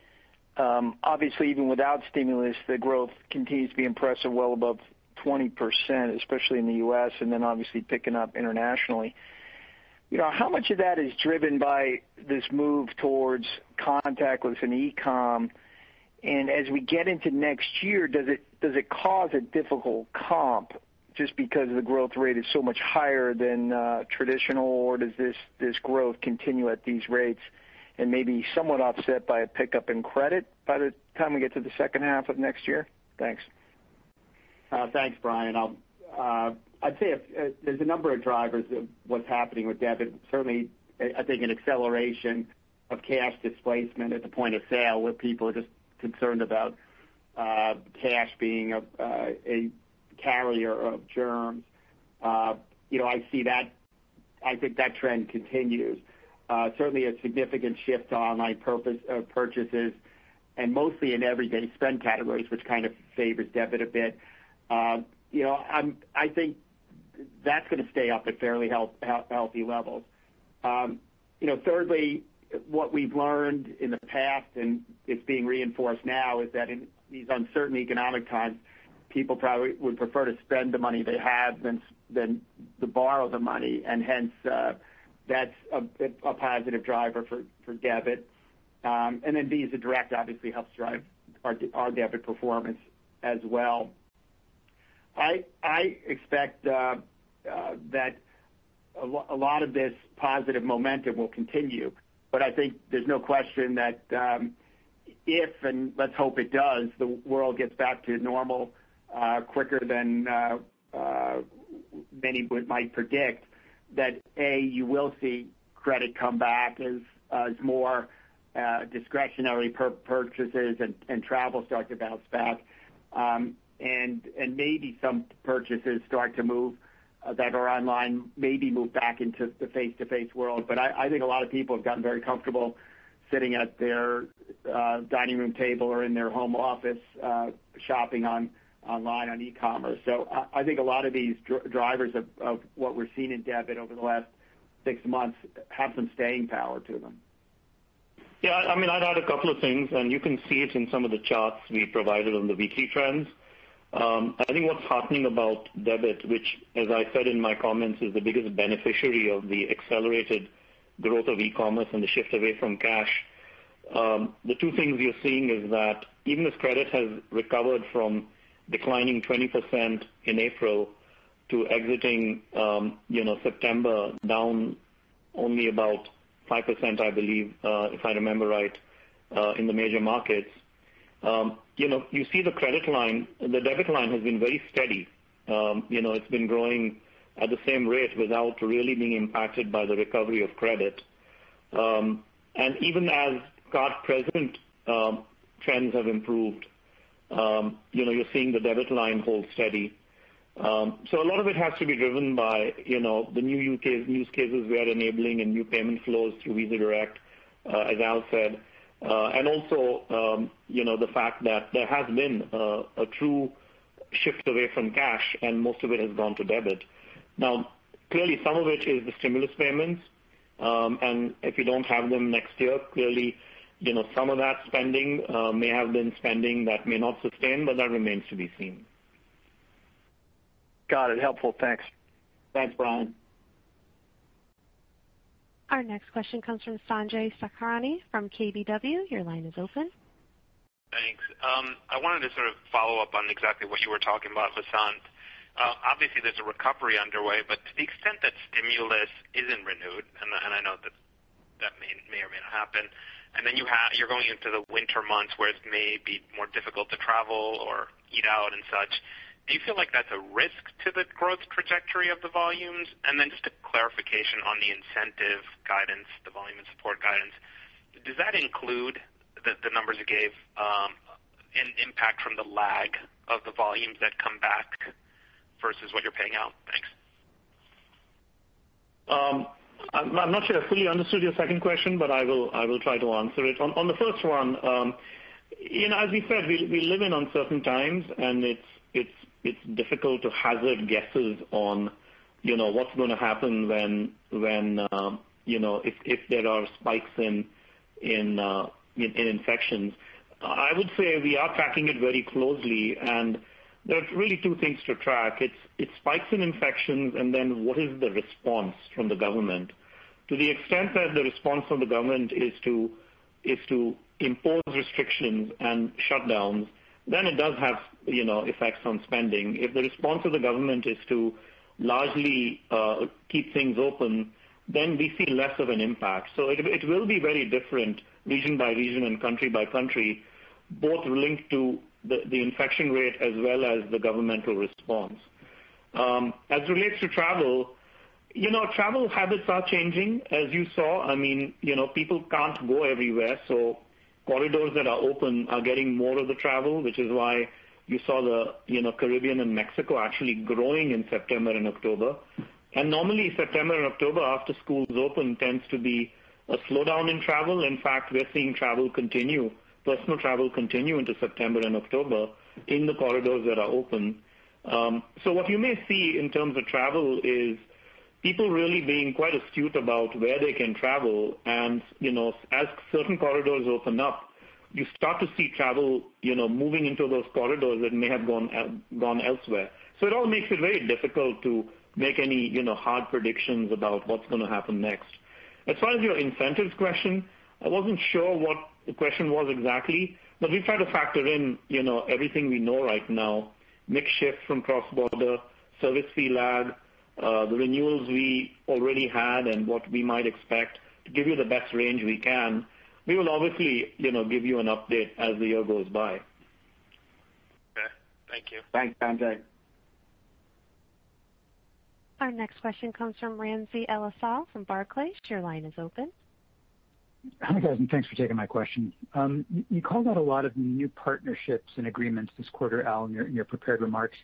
Um, obviously, even without stimulus, the growth continues to be impressive, well above 20%, especially in the U.S., and then obviously picking up internationally. You know, how much of that is driven by this move towards contactless and e-com? And as we get into next year, does it cause a difficult comp just because the growth rate is so much higher than uh, traditional, or does this this growth continue at these rates and maybe somewhat offset by a pickup in credit by the time we get to the second half of next year? Thanks. Uh, thanks, Bryan. Uh, I'd say there's a number of drivers of what's happening with debit. Certainly, I think an acceleration of cash displacement at the point of sale, where people are just concerned about cash being a carrier of germs. Uh you know, I see that. I think that trend continues. Certainly, a significant shift to online purchases and mostly in everyday spend categories, which kind of favors debit a bit. You know, I think that's going to stay up at fairly healthy levels. Um you know thirdly, what we've learned in the past, and it's being reinforced now, is that in these uncertain economic times, people probably would prefer to spend the money they have than to borrow the money. And hence, uh, that's a positive driver for debit. Um, and then Visa Direct obviously helps drive our debit performance as well. I expect uh, uh, that a lot of this positive momentum will continue. But I think there's no question that um, if, and let's hope it does, the world gets back to normal Uh, quicker than uh, uh, many might predict, that A, you will see credit come back as more discretionary purchases and travel start to bounce back. Um, and maybe some purchases start to move that are online maybe move back into the face-to-face world. But I think a lot of people have gotten very comfortable sitting at their dining room table or in their home office shopping online on e-commerce. So I think a lot of these drivers of what we're seeing in debit over the last six months have some staying power to them. Yeah, I'd add a couple of things, and you can see it in some of the charts we provided on the weekly trends. Um, I think what's heartening about debit, which as I said in my comments, is the biggest beneficiary of the accelerated growth of e-commerce and the shift away from cash. Um, the two things you're seeing is that even as credit has recovered from declining 20% in April to exiting um you know September down only about 5%, I believe, if I remember right, in the major markets. Um you know you see the credit line, the debit line has been very steady. Um you know it's been growing at the same rate without really being impacted by the recovery of credit. Um and even as card-present trends have improved, you're seeing the debit line hold steady. Um so a lot of it has to be driven by you know, the new use cases we are enabling and new payment flows through Visa Direct, as Al said. Uh and also um you know the fact that there has been a true shift away from cash, and most of it has gone to debit. Now, clearly some of it is the stimulus payments. Um and if you don't have them next year, clearly some of that spending uh, may have been spending that may not sustain, but that remains to be seen. Got it. Helpful. Thanks. Thanks, Bryan. Our next question comes from Sanjay Sakhrani from KBW. Your line is open. Thanks. Um, I wanted to sort of follow up on exactly what you were talking about, Vasant. Uh, obviously, there's a recovery underway, but to the extent that stimulus isn't renewed, and I know that that may or may not happen, and then you're going into the winter months where it may be more difficult to travel or eat out and such, do you feel like that's a risk to the growth trajectory of the volumes? And then just a clarification on the incentive guidance, the volume and support guidance. Does that include the numbers you gave, um, an impact from the lag of the volumes that come back versus what you're paying out? Thanks. Um, I'm not sure I fully understood your second question, but I will try to answer it. On the first one, um, as we said, we live in uncertain times, and it's difficult to hazard guesses on what's going to happen um, if there are spikes uh, in infections. I would say we are tracking it very closely, and there are really two things to track. It's spikes in infections, and then what is the response from the government. To the extent that the response from the government is to impose restrictions and shutdowns, then it does have effects on spending. If the response of the government is to largely uh, keep things open, then we see less of an impact. So it it will be very different region by region and country by country, both linked to the infection rate as well as the governmental response. Um, as it relates to travel you know, travel habits are changing, as you saw. I mean, you know, people can't go everywhere, so corridors that are open are getting more of the travel, which is why you saw the you know, Caribbean and Mexico actually growing in September and October. And normally, September and October, after schools open, tends to be a slowdown in travel. In fact, we're seeing travel continue, personal travel continue into September and October in the corridors that are open. Um so what you may see in terms of travel is people really being quite astute about where they can travel. And, you know, as certain corridors open up, you start to see travel you know, moving into those corridors that may have gone elsewhere. So it all makes it very difficult to make any you know, hard predictions about what's going to happen next. As far as your incentives question, I wasn't sure what the question was exactly, but we try to factor in you know, everything we know right now, mix shift from cross-border, service fee lag, uh, the renewals we already had, and what we might expect to give you the best range we can. We will obviously you know, give you an update as the year goes by. Okay. Thank you. Thanks, Sanjay. Our next question comes from Ramsey El-Assal from Barclays. Your line is open. Hi, guys, and thanks for taking my question. Um, you called out a lot of new partnerships and agreements this quarter, Al, in your prepared remarks.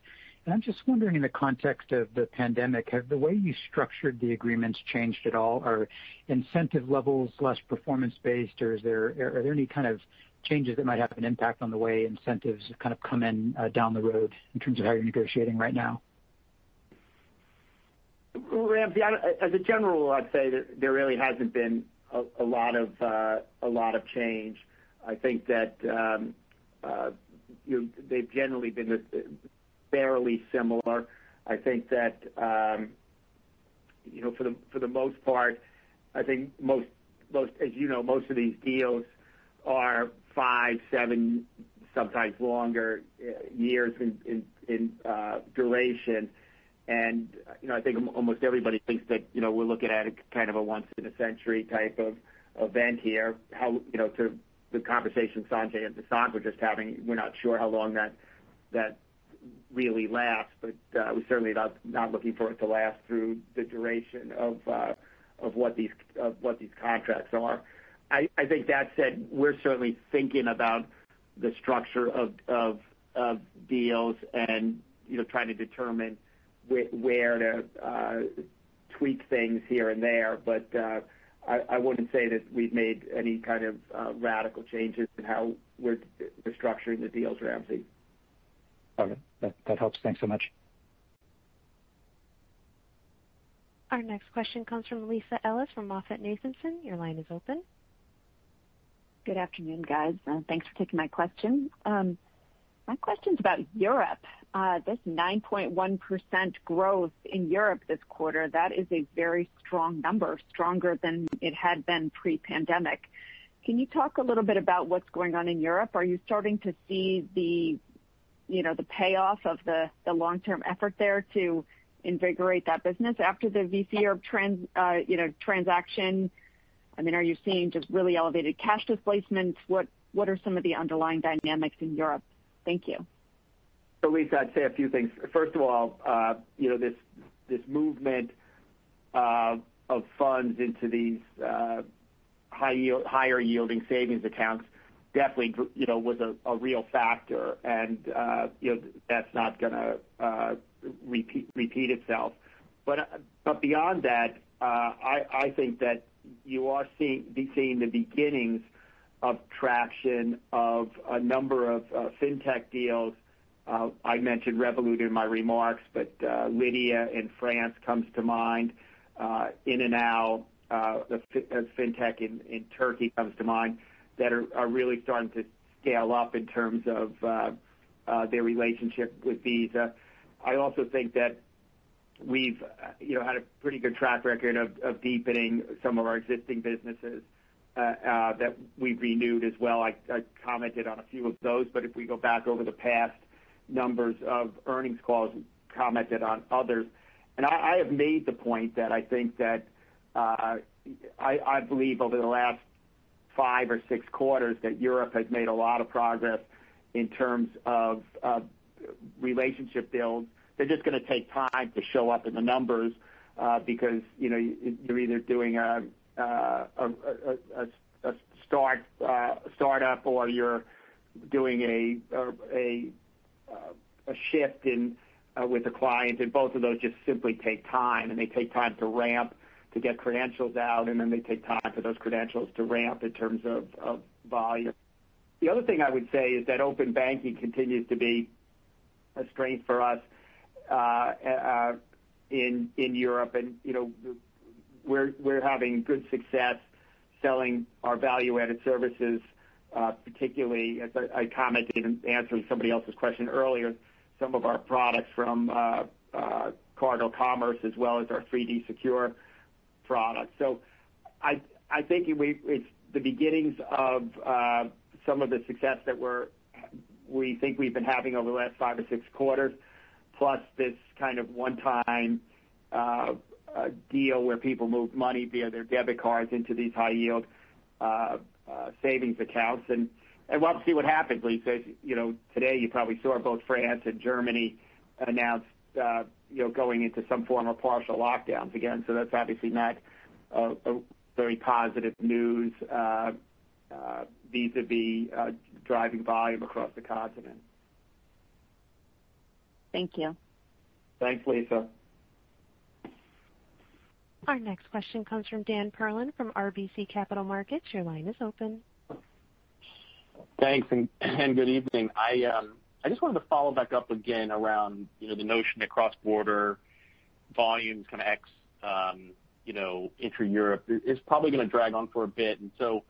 And I'm just wondering, in the context of the pandemic, have the way you structured the agreements changed at all? Are incentive levels less performance-based, or are there any kind of changes that might have an impact on the way incentives kind of come in uh, down the road in terms of how you're negotiating right now? Ramsey, as a general rule, I'd say that there really hasn't been a lot of a lot of change. I think that they've generally been fairly similar. I think that you know for the for the most part, I think most most as you know, most of these deals are five, seven, sometimes longer years in uh duration. I think almost everybody thinks that you know, we're looking at kind of a once in a century type of event here. How you know, to the conversation Sanjay and Vasant were just having, we're not sure how long that that really lasts, but we're certainly not looking for it to last through the duration of uh of what these of what these contracts are. I I think that said, we're certainly thinking about the structure of of of deals and you know, trying to determine where to uh, tweak things here and there. But uh I wouldn't say that we've made any kind of uh, radical changes in how we're structuring the deals, Ramsey. Okay. That helps. Thanks so much. Our next question comes from Lisa Ellis from MoffettNathanson. Your line is open. Good afternoon, guys. Thanks for taking my question. Um, my question's about Europe. Uh, this 9.1% growth in Europe this quarter, that is a very strong number, stronger than it had been pre-pandemic. Can you talk a little bit about what's going on in Europe? Are you starting to see the you know, the payoff of the the long-term effort there to invigorate that business after the Visa Europe trans, uh, you know, transaction? I mean, are you seeing just really elevated cash displacements? What what are some of the underlying dynamics in Europe? Thank you. Lisa, I'd say a few things. First of all, uh, you know, this this movement of funds into these uh high higher yielding savings accounts definitely you know was a real factor, and uh you know that's not going to repeat itself. But uh but beyond that, uh I think that you are seeing the beginnings of traction of a number of fintech deals. Uh, I mentioned Revolut in my remarks, but uh, Lydia in France comes to mind. Uh, Ininal, a fintech in Turkey comes to mind, that are really starting to scale up in terms of their relationship with Visa. I also think that we've had a pretty good track record of deepening some of our existing businesses that we've renewed as well. I commented on a few of those, but if we go back over the past numbers of earnings calls, commented on others. And I have made the point that I think that uh, I believe over the last five or six quarters that Europe has made a lot of progress in terms of relationship builds. They're just going to take time to show up in the numbers uh, because you're either doing a uh, startup or you're doing a shift in uh, with a client, and both of those just simply take time, and they take time to ramp, to get credentials out, and then they take time for those credentials to ramp in terms of volume. The other thing I would say is that open banking continues to be a strength for us uh, uh, in in Europe, and you know we're we're having good success selling our value-added services, Uh, particularly as I commented in answering somebody else's question earlier, some of our products from uh, uh, CardinalCommerce as well as our 3D Secure product. I I think it's the beginnings of some of the success that we think we've been having over the last five or six quarters, plus this kind of one-time deal where people move money via their debit cards into these high yield Uh, savings accounts. And we'll have to see what happens, Lisa. You know today you probably saw both France and Germany announce uh, going into some form of partial lockdowns again. So that's obviously not a very positive news uh, vis-a-vis driving volume across the continent. Thank you. Thanks, Lisa. Our next question comes from Dan Perlin from RBC Capital Markets. Your line is open. Thanks, and good evening. I just wanted to follow back up again around the notion that cross-border volumes kind of ex um, you know, intra-Europe is probably going to drag on for a bit. And so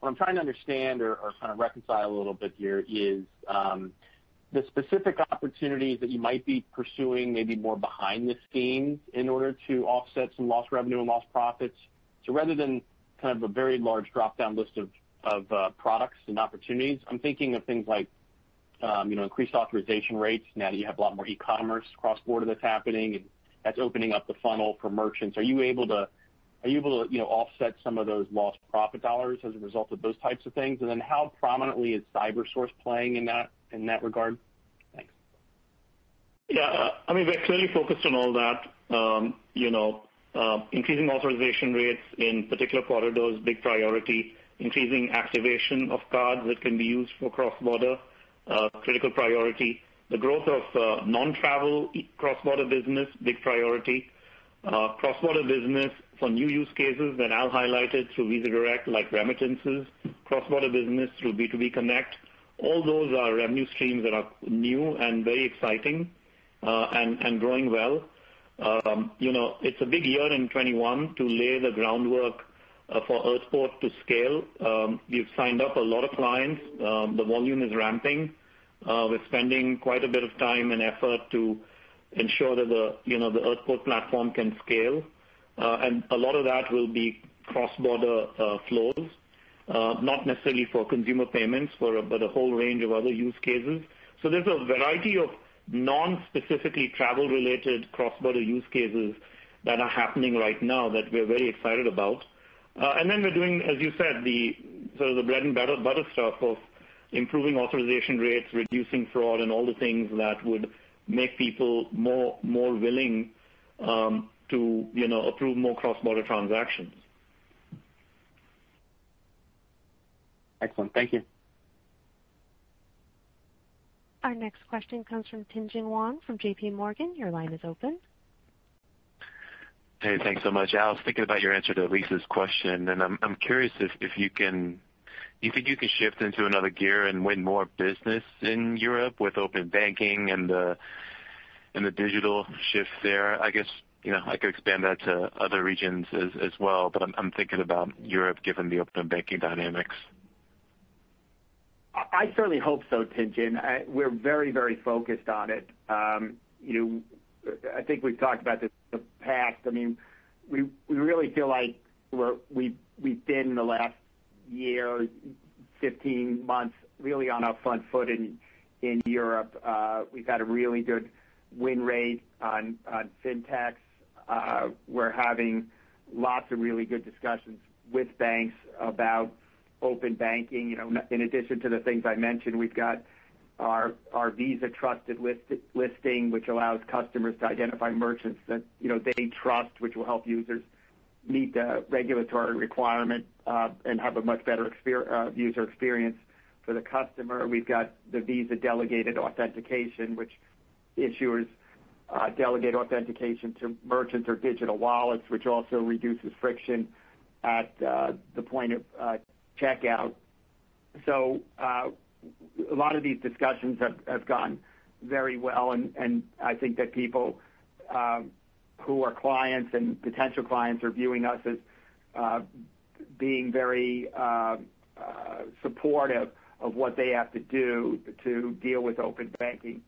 what I'm trying to understand or kind of reconcile a little bit here is the specific opportunities that you might be pursuing maybe more behind the scenes in order to offset some lost revenue and lost profits. So rather than kind of a very large drop-down list of products and opportunities, I'm thinking of things like um, you know, increased authorization rates now that you have a lot more e-commerce cross-border that's happening, and that's opening up the funnel for merchants. Are you able to are you able to, you know, offset some of those lost profit dollars as a result of those types of things? And then how prominently is CyberSource playing in that in that regard? Yeah. We're clearly focused on all that. Um, you know, uh, increasing authorization rates in particular corridors, big priority. Increasing activation of cards that can be used for cross-border, uh, critical priority. The growth of uh, non-travel cross-border business, big priority. Cross-border business for new use cases that Al highlighted through Visa Direct, like remittances. Cross-border business through B2B Connect. All those are revenue streams that are new and very exciting, Uh, and growing well. Um, you know, it's a big year in 2021 to lay the groundwork uh, for Earthport to scale. Um, we've signed up a lot of clients. Um, the volume is ramping. Uh, we're spending quite a bit of time and effort to ensure that the you know the Earthport platform can scale. Uh and a lot of that will be cross-border flows. Not necessarily for consumer payments, for but a whole range of other use cases. So there's a variety of non-specifically travel-related cross-border use cases that are happening right now that we're very excited about. Uh and then we're doing, as you said, the sort of the bread and butter stuff of improving authorization rates, reducing fraud, and all the things that would make people more willing to approve more cross-border transactions. Excellent. Thank you. Our next question comes from Tien-Tsin Huang from JPMorgan. Your line is open. Hey, thanks so much. Al, I was thinking about your answer to Lisa's question, and I'm curious if you think you can shift into another gear and win more business in Europe with open banking and the digital shift there. I guess you know, I could expand that to other regions as well, but I'm thinking about Europe given the open banking dynamics. I certainly hope so, Tien-Tsin. Uh, we're very very focused on it. Um, you know, I think we've talked about this in the past. I mean, we we really feel like we've been, in the last year, 15 months, really on our front foot in Europe. Uh, we've had a really good win rate on fintechs. Uh, we're having lots of really good discussions with banks about open banking. You know, in addition to the things I mentioned, we've got our Visa Trusted Listing, which allows customers to identify merchants that you know, they trust, which will help users meet the regulatory requirement, uh, and have a much better uh, user experience for the customer. We've got the Visa Delegated Authentication, which issuers uh, delegate authentication to merchants or digital wallets, which also reduces friction at the point of checkout. So uh, a lot of these discussions have gone very well, and I think that people uh, who are clients and potential clients are viewing us as uh, being very supportive of what they have to do to deal with open banking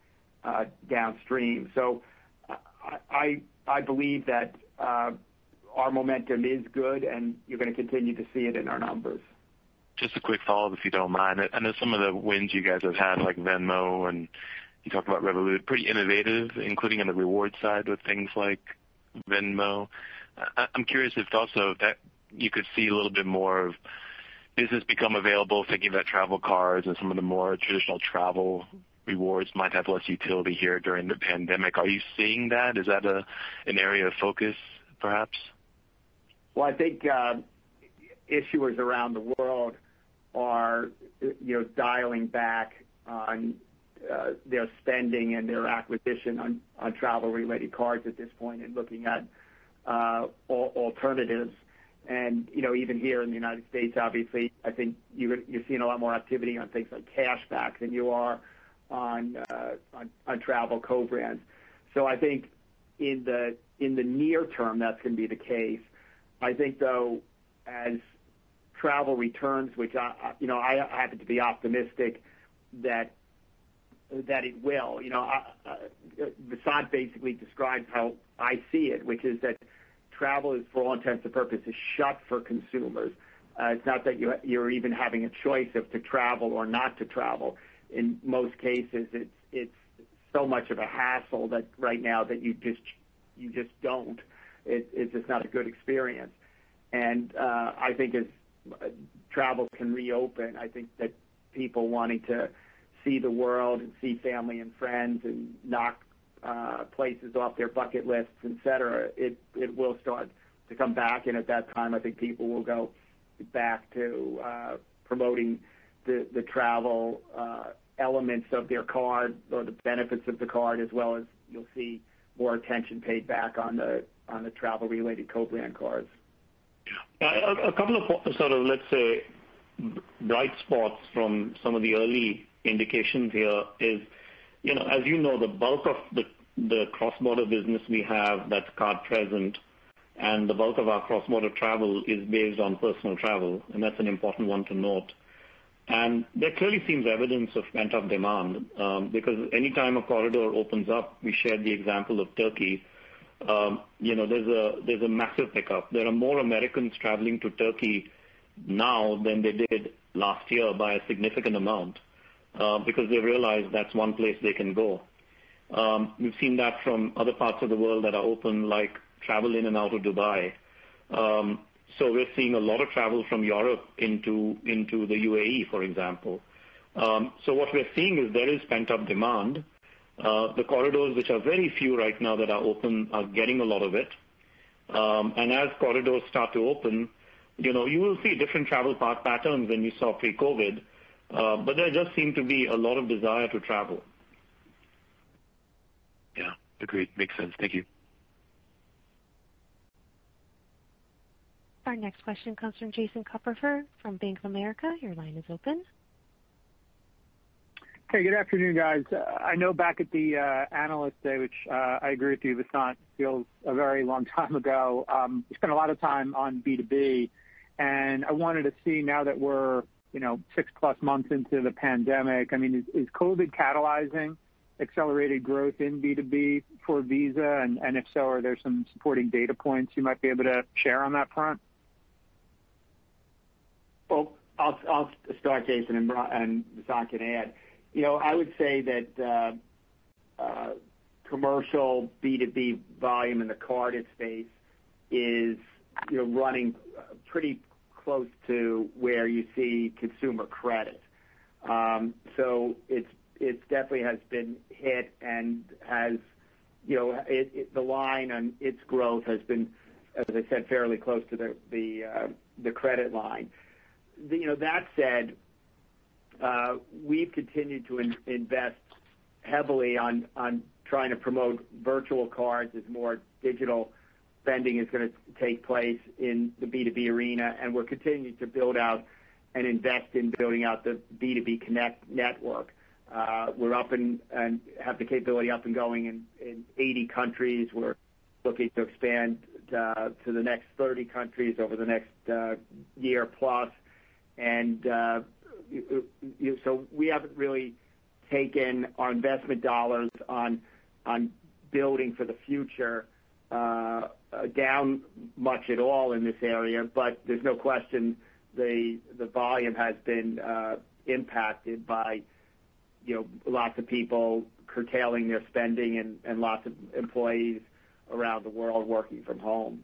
downstream. So uh I believe that our momentum is good, and you're going to continue to see it in our numbers. Just a quick follow-up, if you don't mind. I know some of the wins you guys have had, like Venmo, and you talked about Revolut, pretty innovative, including on the reward side with things like Venmo. I'm curious if also that you could see a little bit more of business become available, thinking about travel cards and some of the more traditional travel rewards might have less utility here during the pandemic. Are you seeing that? Is that an area of focus, perhaps? Well, I think uh, issuers around the world are uh you know dialing back on their spending and their acquisition on travel-related cards at this point and looking at alternatives. And you know even here in the United States, obviously, I think you're seeing a lot more activity on things like cashback than you are on on travel co-brands. So I think in the in the near term, that's going to be the case. I think, though, as travel returns, which I happen to be optimistic that it will. Vasant basically describes how I see it, which is that travel is, for all intents and purposes, shut for consumers. Uh, it's not that you're even having a choice of to travel or not to travel. In most cases, it's so much of a hassle that right now that you just don't. It's just not a good experience. And uh, I think travel can reopen, I think that people wanting to see the world and see family and friends and knock uh, places off their bucket lists, et cetera, it will start to come back. And at that time, I think people will go back to uh, promoting the the travel uh, elements of their card or the benefits of the card, as well as you'll see more attention paid back on the on the travel-related co-brand cards. A couple of sort of, let's say, bright spots from some of the early indications here is, you know, as you know, the bulk of the cross-border business we have that's card present and the bulk of our cross-border travel is based on personal travel, and that's an important one to note. And there clearly seems evidence of pent-up demand, um, because anytime a corridor opens up, we shared the example of Turkey, Um, there's a there's a massive pickup. There are more Americans traveling to Turkey now than they did last year by a significant amount, uh, because they realize that's one place they can go. Um, we've seen that from other parts of the world that are open, like travel in and out of Dubai. Um, so we're seeing a lot of travel from Europe into into the UAE, for example. So what we're seeing is there is pent-up demand. The corridors, which are very few right now that are open, are getting a lot of it. Um and as corridors start to open, you know, you will see different travel path patterns than you saw pre-COVID. Uh but there does seem to be a lot of desire to travel. Yeah. Agreed. Makes sense. Thank you. Our next question comes from Jason Kupferberg from Bank of America. Your line is open. Hey, good afternoon, guys. I know back at the uh, Analyst Day, which uh, I agree with you, Vasant, feels a very long time ago. Um, you spent a lot of time on B2B, and I wanted to see now that we're six-plus months into the pandemic, I mean, is COVID catalyzing accelerated growth in B2B for Visa? And if so, are there some supporting data points you might be able to share on that front? Well, I'll start, Jason, and Vasant can add. I would say that uh, uh, commercial B2B volume in the carded space is you know running pretty close to where you see consumer credit. Um, so it's it definitely has been hit and has you know, the line on its growth has been, as I said, fairly close to the uh the credit line. You know, that said, we've continued to invest heavily on trying to promote virtual cards as more digital spending is going to take place in the B2B arena, and we're continuing to build out and invest in building out the B2B Connect network. Uh, we're up and have the capability up and going in 80 countries. We're looking to expand uh, to the next 30 countries over the next uh, year plus. So, we haven't really taken our investment dollars on building for the future uh, down much at all in this area. But there's no question the volume has been uh, impacted by lots of people curtailing their spending and lots of employees around the world working from home.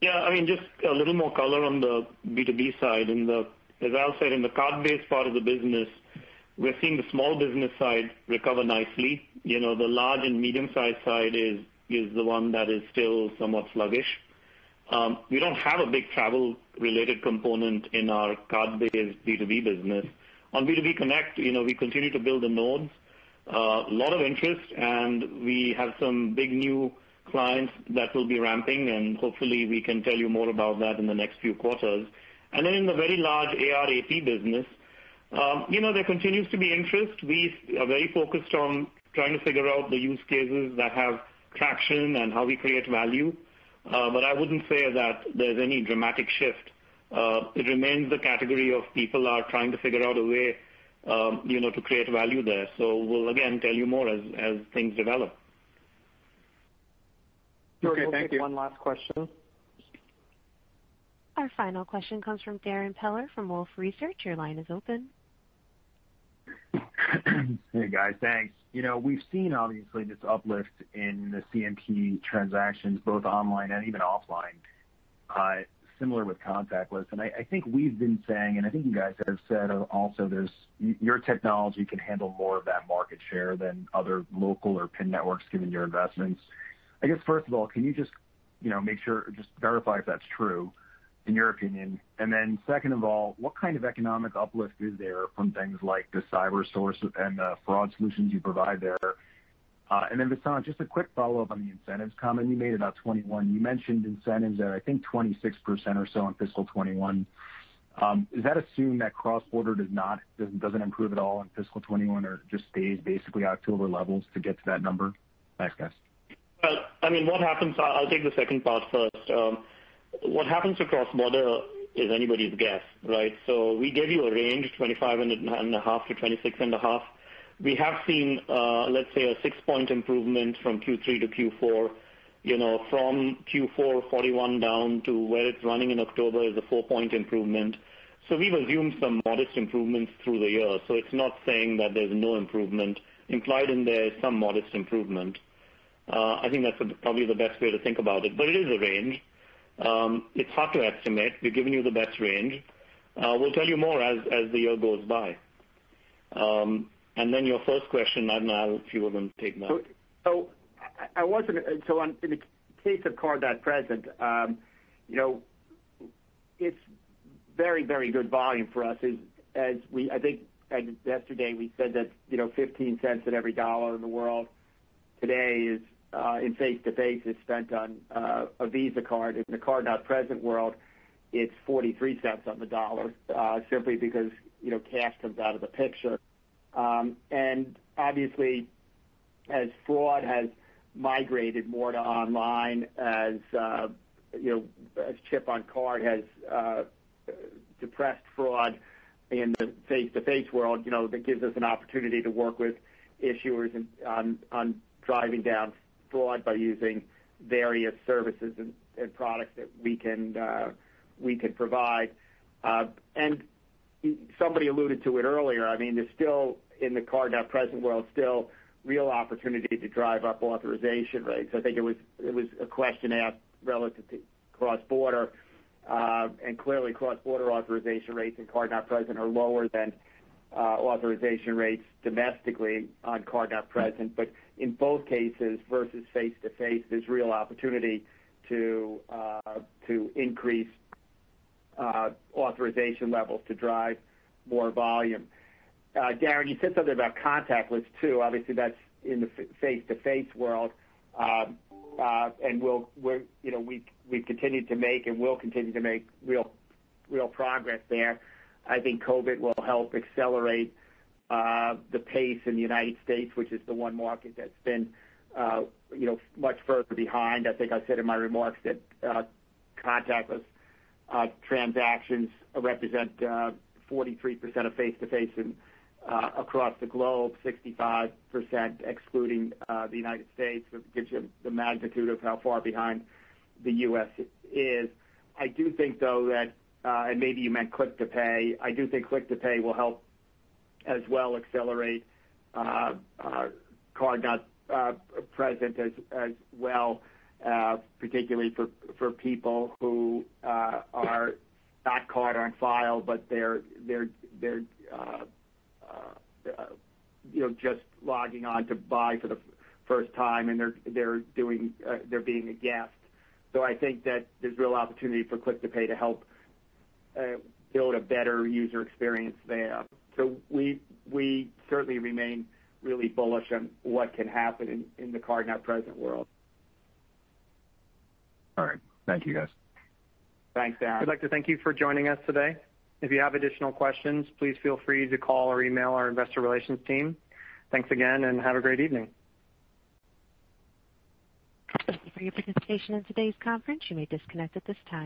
Yeah, I mean just a little more color on the B2B side. As Al said, in the card-based part of the business, we're seeing the small business side recover nicely. You know, the large and medium-sized side is is the one that is still somewhat sluggish. Um, we don't have a big travel-related component in our card-based B2B business, On B2B Connect, you know, we continue to build the nodes. Uh, a lot of interest, and we have some big new clients that will be ramping, and hopefully we can tell you more about that in the next few quarters. Then in the very large AR/AP business, um, you know, there continues to be interest. We are very focused on trying to figure out the use cases that have traction and how we create value. But I wouldn't say that there's any dramatic shift. It remains the category of people are trying to figure out a way um, you know, to create value there. So we'll again tell you more as things develop. Okay, thank you. One last question. Our final question comes from Darrin Peller from Wolfe Research. Your line is open. Hey, guys. Thanks. You know, we've seen, obviously, this uplift in the CNP transactions, both online and even offline, uh, similar with contactless. And I think we've been saying, and I think you guys have said also, your technology can handle more of that market share than other local or PIN networks, given your investments. I guess, first of all, can you just you know make sure just verify if that's true in your opinion? and then Second of all, what kind of economic uplift is there from things like the CyberSource and the fraud solutions you provide there? Uh, and then, Vasant, just a quick follow-up on the incentives comment you made about 2021. You mentioned incentives at, I think, 26% or so in fiscal 2021. Does um, that assume that cross-border doesn't improve at all in fiscal 2021 or just stays basically October levels to get to that number? Thanks, guys. Well, I mean what happens, I'll take the second part first. Um, What happens to cross-border is anybody's guess, right? So we gave you a range, 25.5%-26.5%. We have seen, uh, let's say, a six-point improvement from Q3 to Q4. You know, From Q4 41 down to where it's running in October is a four-point improvement. So we've assumed some modest improvements through the year. So it's not saying that there's no improvement. Implied in there is some modest improvement. Uh, I think that's probably the best way to think about it. But it is a range. Um, it's hard to estimate. We've given you the best range. Uh, we'll tell you more as as the year goes by. Um and then your first question, I don't know if you want to take that. So, in the case of card-not-present, um, it's very very good volume for us. I think yesterday we said that $0.15 in every dollar in the world today Uh, in face-to-face is spent on uh, a Visa card. In the card-not-present world, it's $0.43 on the dollar, uh, simply because cash comes out of the picture. Um and obviously, as fraud has migrated more to online, as chip on card has depressed fraud in the face-to-face world, that gives us an opportunity to work with issuers um, on driving down fraud by using various services and products that uh, we can provide. Uh and somebody alluded to it earlier, I mean, there's still, in the card-not-present world, still real opportunity to drive up authorization rates. I think it was it was a question asked relative to cross-border, uh, and clearly cross-border authorization rates in card-not-present are lower than uh, authorization rates domestically on card-not-present. In both cases, versus face-to-face, there's real opportunity to uh, increase uh, authorization levels to drive more volume. Uh, Darrin, you said something about contactless, too. Obviously, that's in the face-to-face world. Um, and we'll we're you know we we've continued to make and will continue to make real real progress there. I think COVID will help accelerate Uh, the pace in the United States, which is the one market that's been uh, much further behind. I think I said in my remarks that uh, contactless transactions represent 43% of face-to-face across the globe, 65% excluding the United States. It gives you the magnitude of how far behind the U.S. is. I do think, though, that, and maybe you meant Click to Pay, I do think Click to Pay will help as well accelerate uh, uh, card-not-present uh, as well, particularly for people who are not card on file, but they're just logging on to buy for the first time, and they're being a guest. So I think that there's real opportunity for Click to Pay to help build a better user experience there. So we we certainly remain really bullish on what can happen in the card-not-present world. All right. Thank you, guys. Thanks, Darrin. We'd like to thank you for joining us today. If you have additional questions, please feel free to call or email our investor relations team. Thanks again, and have a great evening. Thank you for your participation in today's conference. You may disconnect at this time.